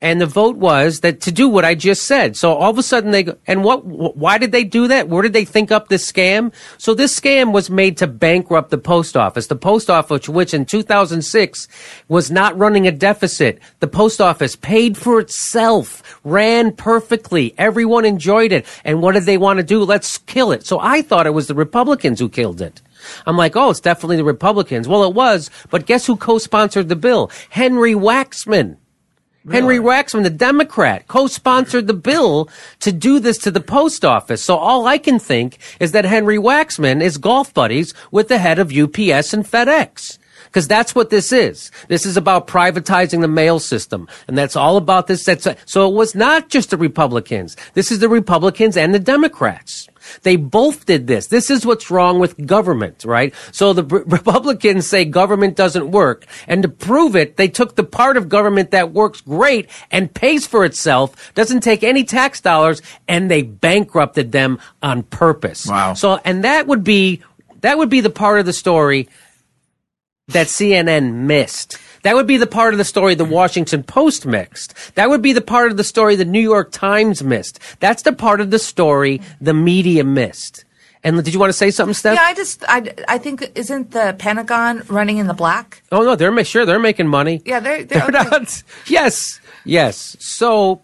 And the vote was that to do what I just said. So all of a sudden they go, and what, why did they do that? Where did they think up this scam? So this scam was made to bankrupt the post office. The post office, which in 2006 was not running a deficit. The post office paid for itself, ran perfectly. Everyone enjoyed it. And what did they want to do? Let's kill it. So I thought it was the Republicans who killed it. I'm like, oh, it's definitely the Republicans. Well, it was, but guess who co-sponsored the bill? Henry Waxman. Henry Waxman, the Democrat, co-sponsored the bill to do this to the post office. So all I can think is that Henry Waxman is golf buddies with the head of UPS and FedEx. Because that's what this is. This is about privatizing the mail system. And that's all about this. That's, so it was not just the Republicans. This is the Republicans and the Democrats. They both did this. This is what's wrong with government, right? So the Re- Republicans say government doesn't work. And to prove it, they took the part of government that works great and pays for itself, doesn't take any tax dollars, and they bankrupted them on purpose. Wow. So, and that would be, that would be the part of the story that CNN missed. That would be the part of the story the Washington Post missed. That would be the part of the story the New York Times missed. That's the part of the story the media missed. And did you want to say something, Steph? Yeah, I just, I, I think, isn't the Pentagon running in the black? Oh no, they're sure they're making money. Yeah, they're, they're, They're okay. not. Yes, yes. So,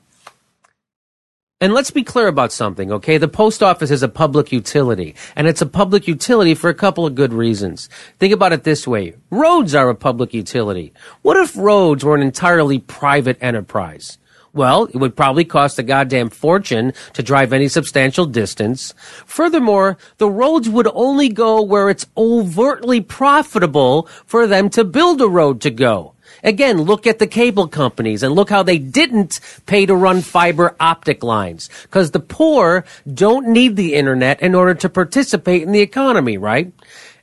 and let's be clear about something, okay? The post office is a public utility, and it's a public utility for a couple of good reasons. Think about it this way. Roads are a public utility. What if roads were an entirely private enterprise? Well, it would probably cost a goddamn fortune to drive any substantial distance. Furthermore, the roads would only go where it's overtly profitable for them to build a road to go. Again, look at the cable companies and look how they didn't pay to run fiber optic lines. Cause the poor don't need the internet in order to participate in the economy, right?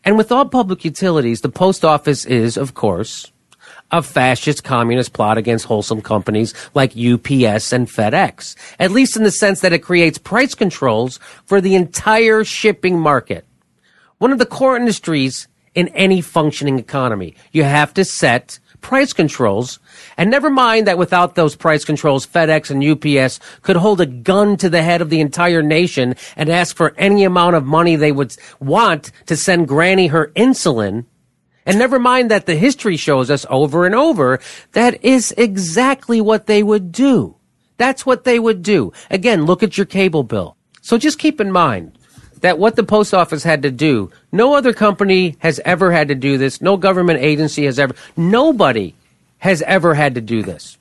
And with all public utilities, the post office is, of course, a fascist communist plot against wholesome companies like UPS and FedEx, at least in the sense that it creates price controls for the entire shipping market. One of the core industries in any functioning economy. You have to set price controls. And never mind that without those price controls, FedEx and UPS could hold a gun to the head of the entire nation and ask for any amount of money they would want to send Granny her insulin. And never mind that the history shows us over and over that is exactly what they would do. That's what they would do. Again, look at your cable bill. So just keep in mind that what the post office had to do, no other company has ever had to do this. No government agency has ever, nobody has ever had to do this.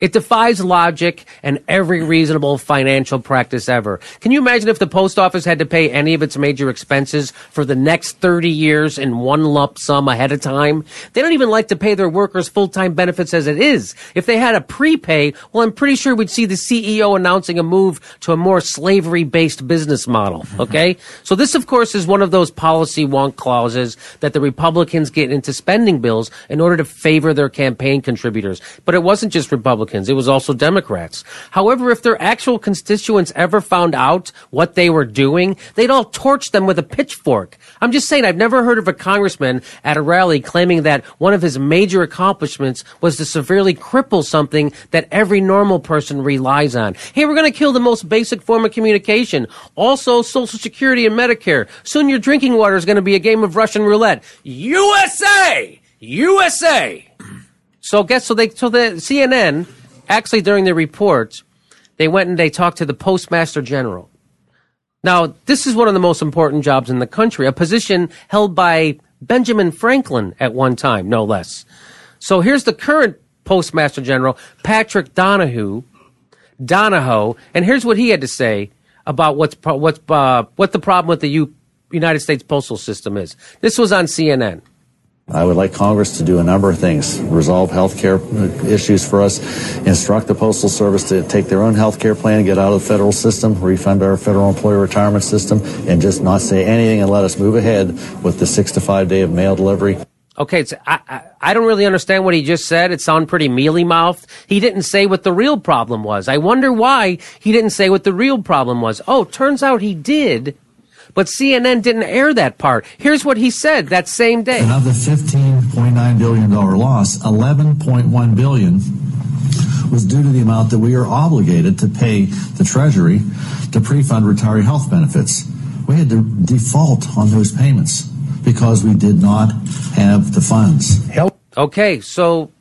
It defies logic and every reasonable financial practice ever. Can you imagine if the post office had to pay any of its major expenses for the next 30 years in one lump sum ahead of time? They don't even like to pay their workers full-time benefits as it is. If they had a prepay, well, I'm pretty sure we'd see the CEO announcing a move to a more slavery-based business model. Okay? so this, of course, is one of those policy wonk clauses that the Republicans get into spending bills in order to favor their campaign contributors. But it wasn't just Republicans. It was also Democrats. However, if their actual constituents ever found out what they were doing, they'd all torch them with a pitchfork. I'm just saying, I've never heard of a congressman at a rally claiming that one of his major accomplishments was to severely cripple something that every normal person relies on. Hey, we're going to kill the most basic form of communication. Also, Social Security and Medicare. Soon your drinking water is going to be a game of Russian roulette. USA! USA! So guess so they so the CNN actually during the report they went and they talked to the postmaster general. Now this is one of the most important jobs in the country, a position held by Benjamin Franklin at one time, no less. So here's the current postmaster general, Patrick Donahue, Donahoe, and here's what he had to say about what's what's uh, what the problem with the U- United States postal system is. This was on CNN. I would like Congress to do a number of things. Resolve health care issues for us, instruct the Postal Service to take their own health care plan, get out of the federal system, refund our federal employee retirement system, and just not say anything and let us move ahead with the six to five day of mail delivery. Okay, it's, I, I, I don't really understand what he just said. It sounded pretty mealy mouthed. He didn't say what the real problem was. I wonder why he didn't say what the real problem was. Oh, turns out he did, but CNN didn't air that part. Here's what he said that same day. And of the $15.9 billion loss, 11.1 billion was due to the amount that we are obligated to pay the Treasury to pre-fund retiree health benefits. We had to default on those payments because we did not have the funds. Okay, so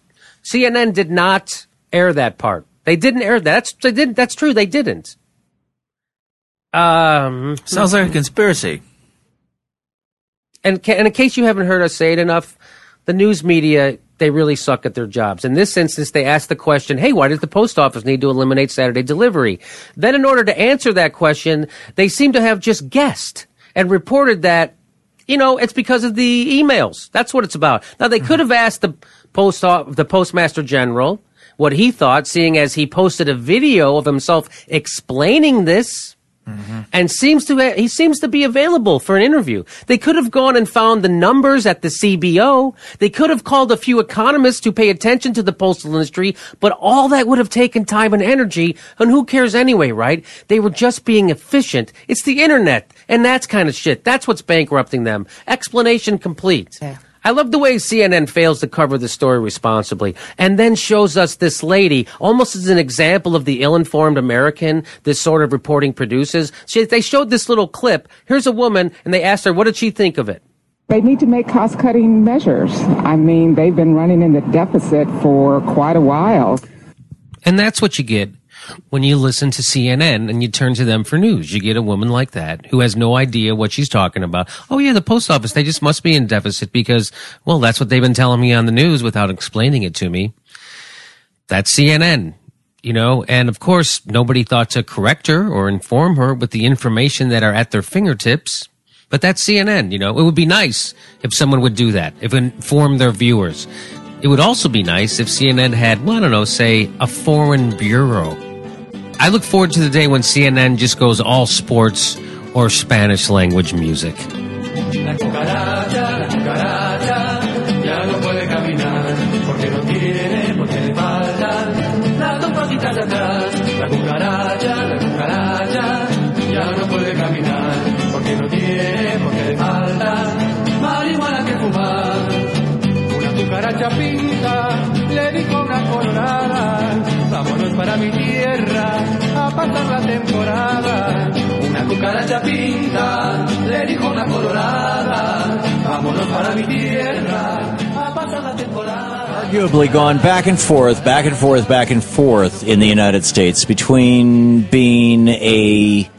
CNN did not air that part. They didn't air that. That's they did. That's true. They didn't. Um, Sounds like a conspiracy. And, ca- and in case you haven't heard us say it enough, the news media they really suck at their jobs. In this instance, they asked the question, "Hey, why does the post office need to eliminate Saturday delivery?" Then, in order to answer that question, they seem to have just guessed and reported that you know, it's because of the emails. That's what it's about. Now they could have asked the post the postmaster general what he thought, seeing as he posted a video of himself explaining this. Mm-hmm. And seems to he seems to be available for an interview. They could have gone and found the numbers at the CBO. They could have called a few economists to pay attention to the postal industry, but all that would have taken time and energy. And who cares anyway, right? They were just being efficient. It's the internet, and that's kind of shit. That's what's bankrupting them. Explanation complete. I love the way CNN fails to cover the story responsibly and then shows us this lady almost as an example of the ill-informed American this sort of reporting produces. She, they showed this little clip. Here's a woman and they asked her, what did she think of it? They need to make cost cutting measures. I mean, they've been running in the deficit for quite a while. And that's what you get when you listen to CNN and you turn to them for news. You get a woman like that who has no idea what she's talking about. Oh yeah, the post office, they just must be in deficit because, well, that's what they've been telling me on the news without explaining it to me. That's CNN. you know, and of course, nobody thought to correct her or inform her with the information that are at their fingertips. But that's CNN, you know. It would be nice if someone would do that, if inform their viewers. It would also be nice if CNN had, well, I don't know, say a foreign bureau. I look forward to the day when CNN just goes all sports or Spanish language music. Pinta le dijo una colorada, vámonos para mi tierra arguably gone back and forth, back and forth, back and forth in the United States between being a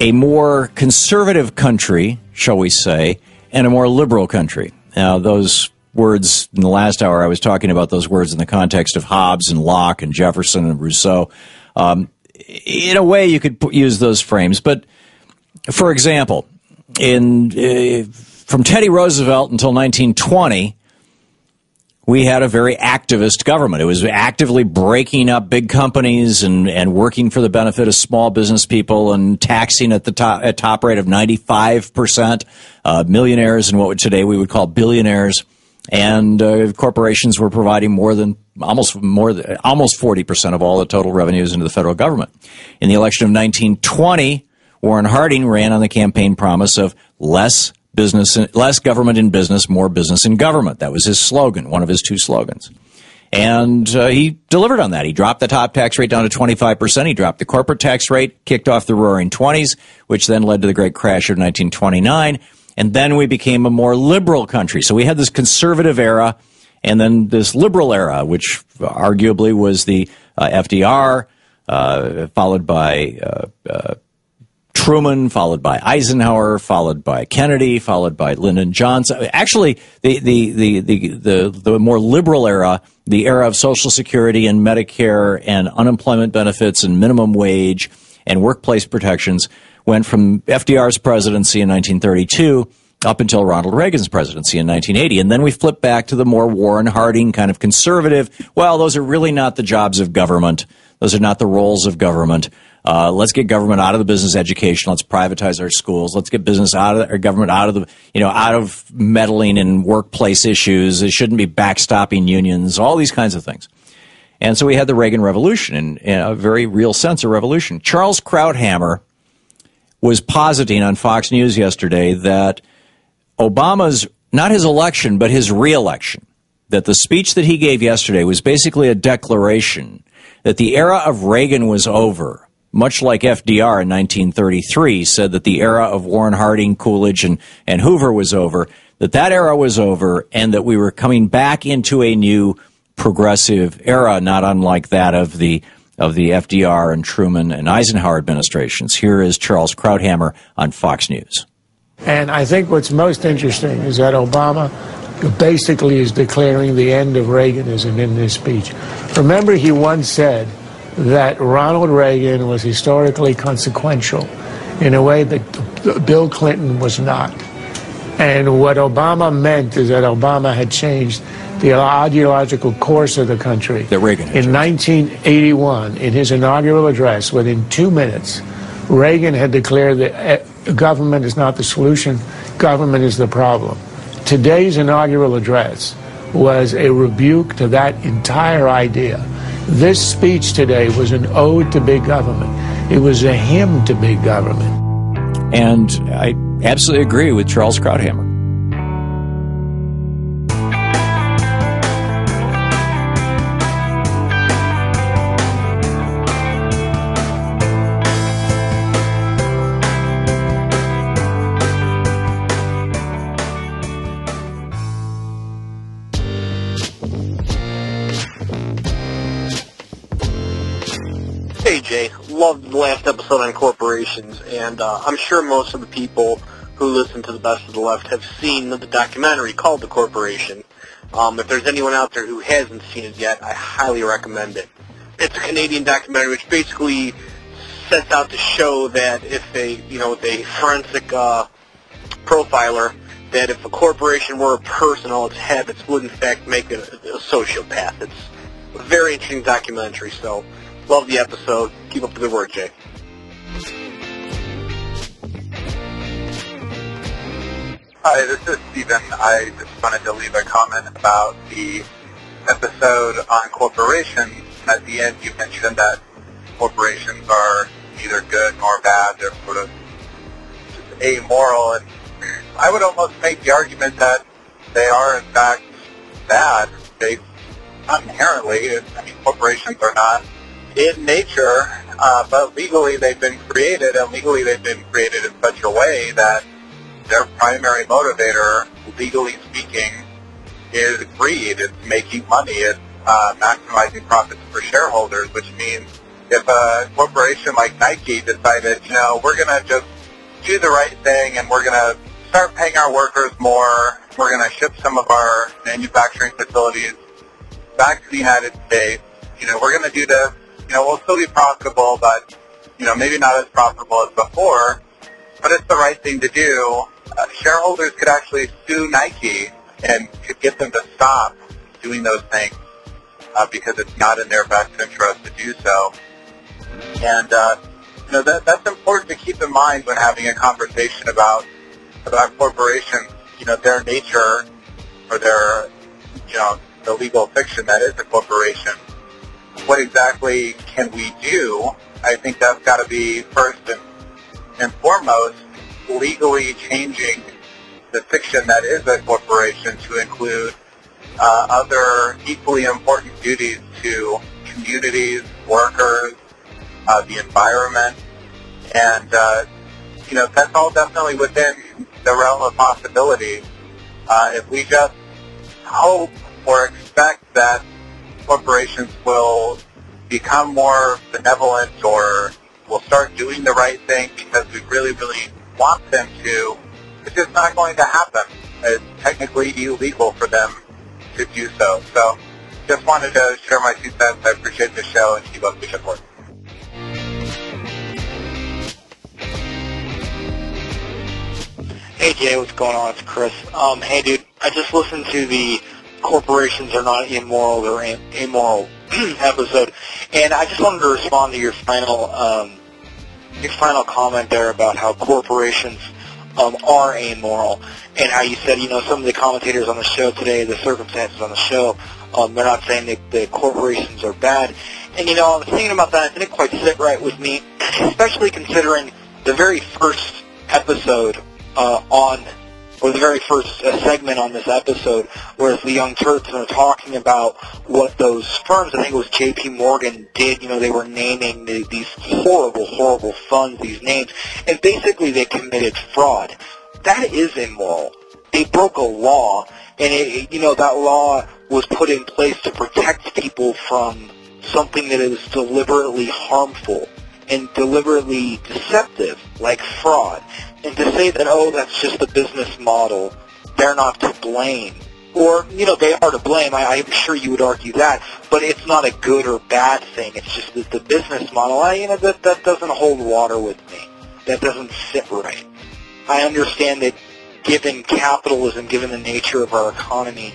a more conservative country, shall we say, and a more liberal country. Now, those words in the last hour, I was talking about those words in the context of Hobbes and Locke and Jefferson and Rousseau. Um, in a way, you could use those frames, but for example, in uh, from Teddy Roosevelt until 1920 we had a very activist government. It was actively breaking up big companies and, and working for the benefit of small business people and taxing at the top, at top rate of 95%, uh, millionaires and what today we would call billionaires. And uh, corporations were providing more than almost more than, almost 40% of all the total revenues into the federal government. In the election of 1920, Warren Harding ran on the campaign promise of less business, less government in business, more business in government. That was his slogan, one of his two slogans. And uh, he delivered on that. He dropped the top tax rate down to 25%. He dropped the corporate tax rate, kicked off the roaring 20s, which then led to the great crash of 1929. And then we became a more liberal country. So we had this conservative era and then this liberal era, which arguably was the uh, FDR, uh, followed by uh, uh, Truman, followed by Eisenhower, followed by Kennedy, followed by Lyndon Johnson. Actually, the, the, the, the, the, the more liberal era, the era of Social Security and Medicare and unemployment benefits and minimum wage and workplace protections went from FDR's presidency in 1932 up until Ronald Reagan's presidency in 1980. And then we flip back to the more Warren Harding kind of conservative. Well, those are really not the jobs of government. Those are not the roles of government. Uh, let's get government out of the business education. Let's privatize our schools. Let's get business out of our government out of the you know out of meddling in workplace issues. It shouldn't be backstopping unions. All these kinds of things. And so we had the Reagan Revolution, in, in a very real sense, a revolution. Charles Krauthammer was positing on Fox News yesterday that Obama's not his election, but his reelection, that the speech that he gave yesterday was basically a declaration that the era of Reagan was over much like FDR in 1933 said that the era of Warren Harding, Coolidge, and, and Hoover was over, that that era was over and that we were coming back into a new progressive era, not unlike that of the of the FDR and Truman and Eisenhower administrations. Here is Charles Krauthammer on Fox News. And I think what's most interesting is that Obama basically is declaring the end of Reaganism in this speech. Remember, he once said that Ronald Reagan was historically consequential in a way that Bill Clinton was not. And what Obama meant is that Obama had changed the ideological course of the country. That Reagan. In 1981, in his inaugural address, within two minutes, Reagan had declared that eh, government is not the solution, government is the problem. Today's inaugural address was a rebuke to that entire idea. This speech today was an ode to big government. It was a hymn to big government. And I absolutely agree with Charles Krauthammer. And uh, I'm sure most of the people who listen to the Best of the Left have seen the documentary called The Corporation. Um, if there's anyone out there who hasn't seen it yet, I highly recommend it. it's a Canadian documentary which basically sets out to show that if a you know a forensic uh, profiler that if a corporation were a person all its habits would in fact make it a, a sociopath. It's a very interesting documentary. So love the episode. Keep up the good work, Jay. Hi, this is Stephen. I just wanted to leave a comment about the episode on corporations. At the end, you mentioned that corporations are neither good nor bad. They're sort of just amoral. And I would almost make the argument that they are, in fact, bad. They, not inherently, I mean, corporations are not in nature, uh, but legally they've been created, and legally they've been created in such a way that their primary motivator, legally speaking, is greed. It's making money. It's uh, maximizing profits for shareholders, which means if a corporation like Nike decided, you know, we're going to just do the right thing and we're going to start paying our workers more, we're going to ship some of our manufacturing facilities back to the United States, you know, we're going to do this, you know, we'll still be profitable, but, you know, maybe not as profitable as before, but it's the right thing to do. Uh, shareholders could actually sue Nike and could get them to stop doing those things uh, because it's not in their best interest to do so. And uh, you know that that's important to keep in mind when having a conversation about about corporations. You know their nature or their you know the legal fiction that is a corporation. What exactly can we do? I think that's got to be first and, and foremost legally changing the fiction that is a corporation to include uh, other equally important duties to communities, workers, uh, the environment, and uh, you know that's all definitely within the realm of possibility. Uh, if we just hope or expect that corporations will become more benevolent or will start doing the right thing because we really, really want them to, it's just not going to happen. It's technically illegal for them to do so. So just wanted to share my two cents. I appreciate the show and keep up the good work. Hey Jay, what's going on? It's Chris. Um, hey dude, I just listened to the corporations are not immoral, they're am- immoral episode, and I just wanted to respond to your final um, your final comment there about how corporations um, are amoral, and how you said you know some of the commentators on the show today, the circumstances on the show, um, they're not saying that the corporations are bad, and you know I was thinking about that, it didn't quite sit right with me, especially considering the very first episode uh, on, or the very first uh, segment on this episode, where the Young Turks are talking about what those firms, I think it was J.P. Morgan, did. You know, they were naming the, these horrible, horrible funds, these names, and basically they committed fraud. That is immoral. They broke a law, and it, you know that law was put in place to protect people from something that is deliberately harmful and deliberately deceptive, like fraud. And to say that, oh, that's just the business model, they're not to blame. Or, you know, they are to blame. I, I'm sure you would argue that. But it's not a good or bad thing. It's just that the business model, I, you know, that, that doesn't hold water with me. That doesn't sit right. I understand that given capitalism, given the nature of our economy,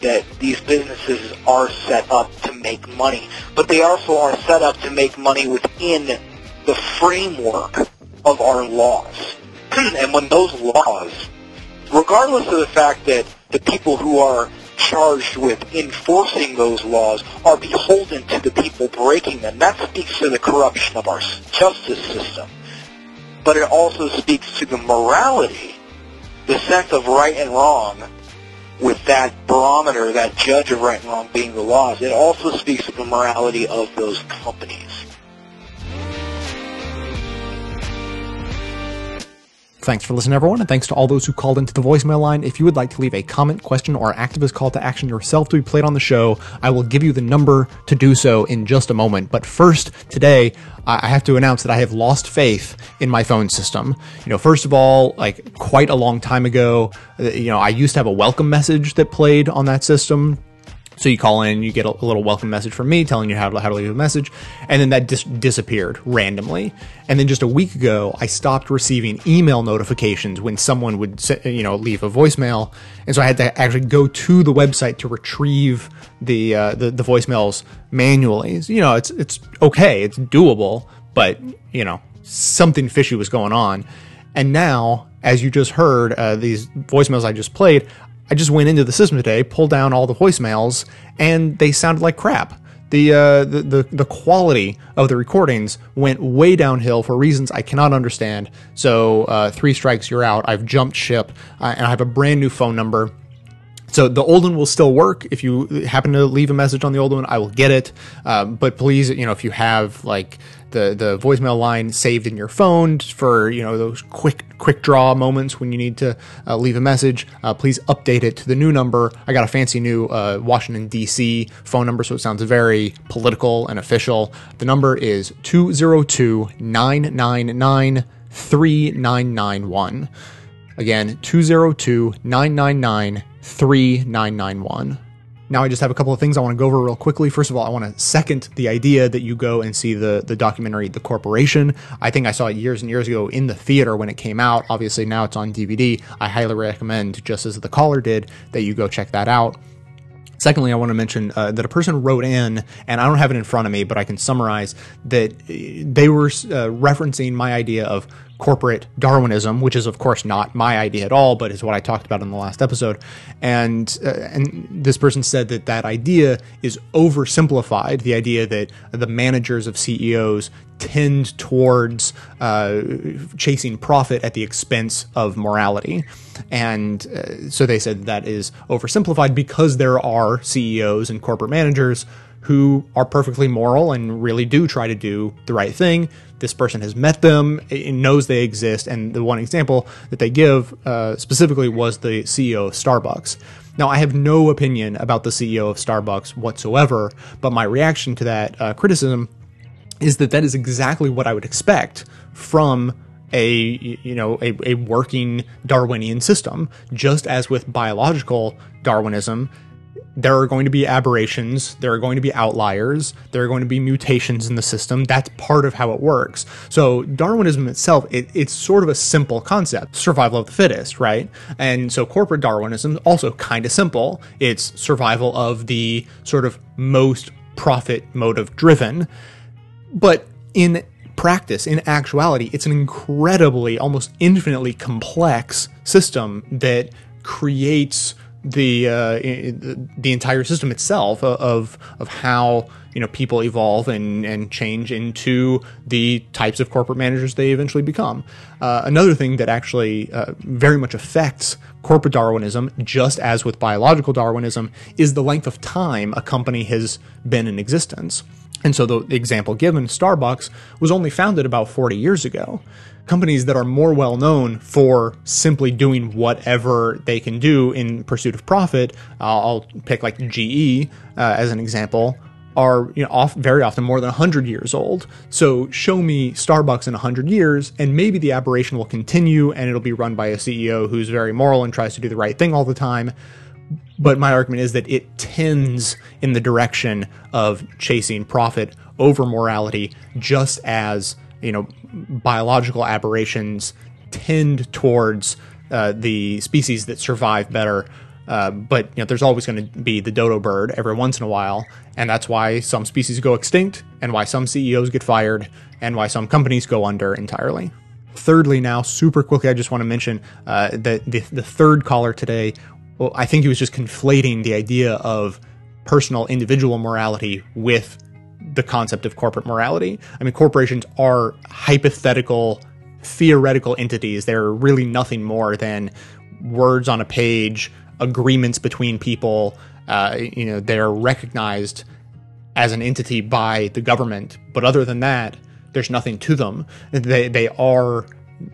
that these businesses are set up to make money. But they also are set up to make money within the framework of our laws. And when those laws, regardless of the fact that the people who are charged with enforcing those laws are beholden to the people breaking them, that speaks to the corruption of our justice system. But it also speaks to the morality, the sense of right and wrong, with that barometer, that judge of right and wrong being the laws. It also speaks to the morality of those companies. Thanks for listening, everyone, and thanks to all those who called into the voicemail line. If you would like to leave a comment, question, or activist call to action yourself to be played on the show, I will give you the number to do so in just a moment. But first, today, I have to announce that I have lost faith in my phone system. You know, first of all, like quite a long time ago, uh, you know, I used to have a welcome message that played on that system So you call in, you get a, a little welcome message from me telling you how to, how to leave a message, and then that dis- disappeared randomly. And then just a week ago, I stopped receiving email notifications when someone would you know leave a voicemail, and so I had to actually go to the website to retrieve the uh, the, the voicemails manually. You know, it's it's okay, it's doable, but you know something fishy was going on. And now, as you just heard, uh, these voicemails I just played, I just went into the system today, pulled down all the voicemails, and they sounded like crap. The, uh, the, the the quality of the recordings went way downhill for reasons I cannot understand. So uh, three strikes, you're out. I've jumped ship, uh, and I have a brand new phone number. So the old one will still work. If you happen to leave a message on the old one, I will get it. Uh, but please, you know, if you have like the the voicemail line saved in your phone for you know those quick quick draw moments when you need to uh, leave a message, uh, please update it to the new number. I got a fancy new uh, Washington D.C. phone number, so it sounds very political and official. The number is 202 999 3991. Again, 202 999 3991. Now I just have a couple of things I want to go over real quickly. First of all, I want to second the idea that you go and see the the documentary The Corporation. I think I saw it years and years ago in the theater when it came out. Obviously now it's on DVD. I highly recommend, just as the caller did, that you go check that out. Secondly, I want to mention uh, that a person wrote in, and I don't have it in front of me, but I can summarize that uh, they were uh, referencing my idea of corporate Darwinism, which is of course not my idea at all, but is what I talked about in the last episode. And uh, and this person said that that idea is oversimplified. The idea that the managers of CEOs tend towards uh, chasing profit at the expense of morality. And uh, so they said that is oversimplified because there are CEOs and corporate managers who are perfectly moral and really do try to do the right thing. This person has met them, knows they exist, and the one example that they give uh, specifically was the CEO of Starbucks. Now, I have no opinion about the CEO of Starbucks whatsoever, but my reaction to that uh, criticism is that that is exactly what I would expect from a you know a, a working Darwinian system. Just as with biological Darwinism, there are going to be aberrations, there are going to be outliers, there are going to be mutations in the system. That's part of how it works. So Darwinism itself, it, it's sort of a simple concept, survival of the fittest, right? And so corporate Darwinism also kind of simple. It's survival of the sort of most profit motive driven. But in practice, in actuality, it's an incredibly, almost infinitely complex system that creates the uh, the entire system itself of of how you know people evolve and and change into the types of corporate managers they eventually become. Uh, another thing that actually uh, very much affects corporate Darwinism, just as with biological Darwinism, is the length of time a company has been in existence. And so the example given, Starbucks, was only founded about 40 years ago companies that are more well known for simply doing whatever they can do in pursuit of profit. Uh, I'll pick like GE uh, as an example. Are you know off very often more than 100 years old. So show me Starbucks in 100 years, and maybe the aberration will continue, and it'll be run by a CEO who's very moral and tries to do the right thing all the time. But my argument is that it tends in the direction of chasing profit over morality, just as you know biological aberrations tend towards uh, the species that survive better. Uh, but you know, there's always going to be the dodo bird every once in a while, and that's why some species go extinct, and why some CEOs get fired, and why some companies go under entirely. Thirdly, now super quickly, I just want to mention uh, that the, the third caller today. Well, I think he was just conflating the idea of personal individual morality with the concept of corporate morality. I mean, corporations are hypothetical, theoretical entities. They're really nothing more than words on a page, agreements between people. Uh, you know, they're recognized as an entity by the government, but other than that, there's nothing to them. They they are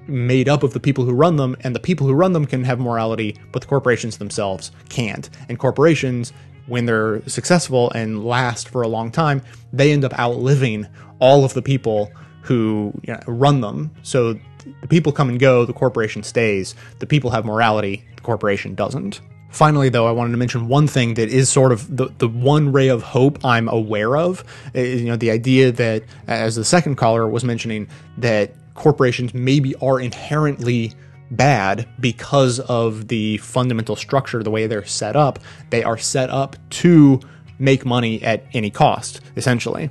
made up of the people who run them, and the people who run them can have morality, but the corporations themselves can't. And corporations when they're successful and last for a long time, they end up outliving all of the people who you know, run them. So the people come and go, the corporation stays. The people have morality, the corporation doesn't. Finally, though, I wanted to mention one thing that is sort of the, the one ray of hope I'm aware of. Is, you know, the idea that, as the second caller was mentioning, that corporations maybe are inherently bad because of the fundamental structure, the way they're set up. They are set up to make money at any cost, essentially.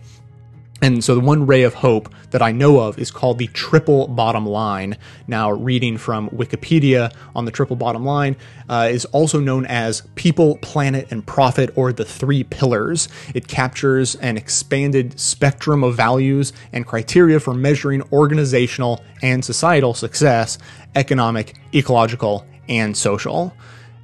And so the one ray of hope that I know of is called the triple bottom line. Now, reading from Wikipedia on the triple bottom line uh, is also known as people, planet, and profit, or the three pillars. It captures an expanded spectrum of values and criteria for measuring organizational and societal success, economic, ecological, and social.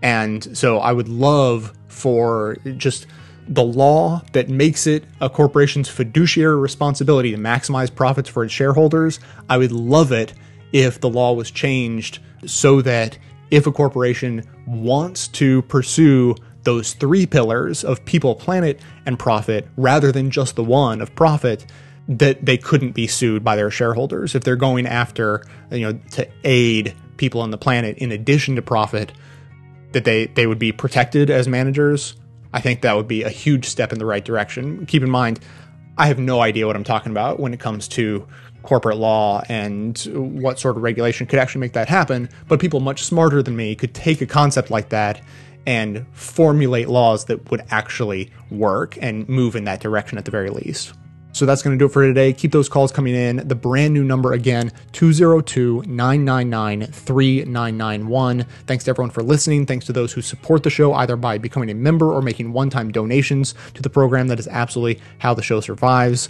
And so I would love for just the law that makes it a corporation's fiduciary responsibility to maximize profits for its shareholders, I would love it if the law was changed so that if a corporation wants to pursue those three pillars of people, planet, and profit rather than just the one of profit, that they couldn't be sued by their shareholders. If they're going after, you know, to aid people on the planet in addition to profit, that they, they would be protected as managers I think that would be a huge step in the right direction. Keep in mind, I have no idea what I'm talking about when it comes to corporate law and what sort of regulation could actually make that happen, but people much smarter than me could take a concept like that and formulate laws that would actually work and move in that direction at the very least. So that's going to do it for today. Keep those calls coming in. The brand new number again, 202 999 3991. Thanks to everyone for listening. Thanks to those who support the show either by becoming a member or making one time donations to the program. That is absolutely how the show survives.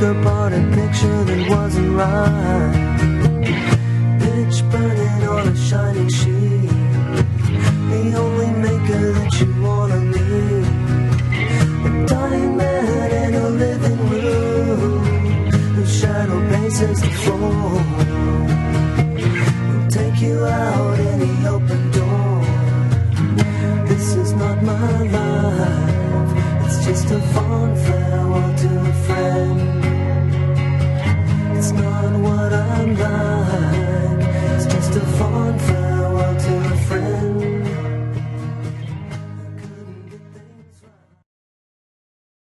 look a picture that wasn't right. Pitch burning on a shining sheet. The only maker that you wanna meet. A dying man in a living room. Whose shadow bases the floor. Will take you out.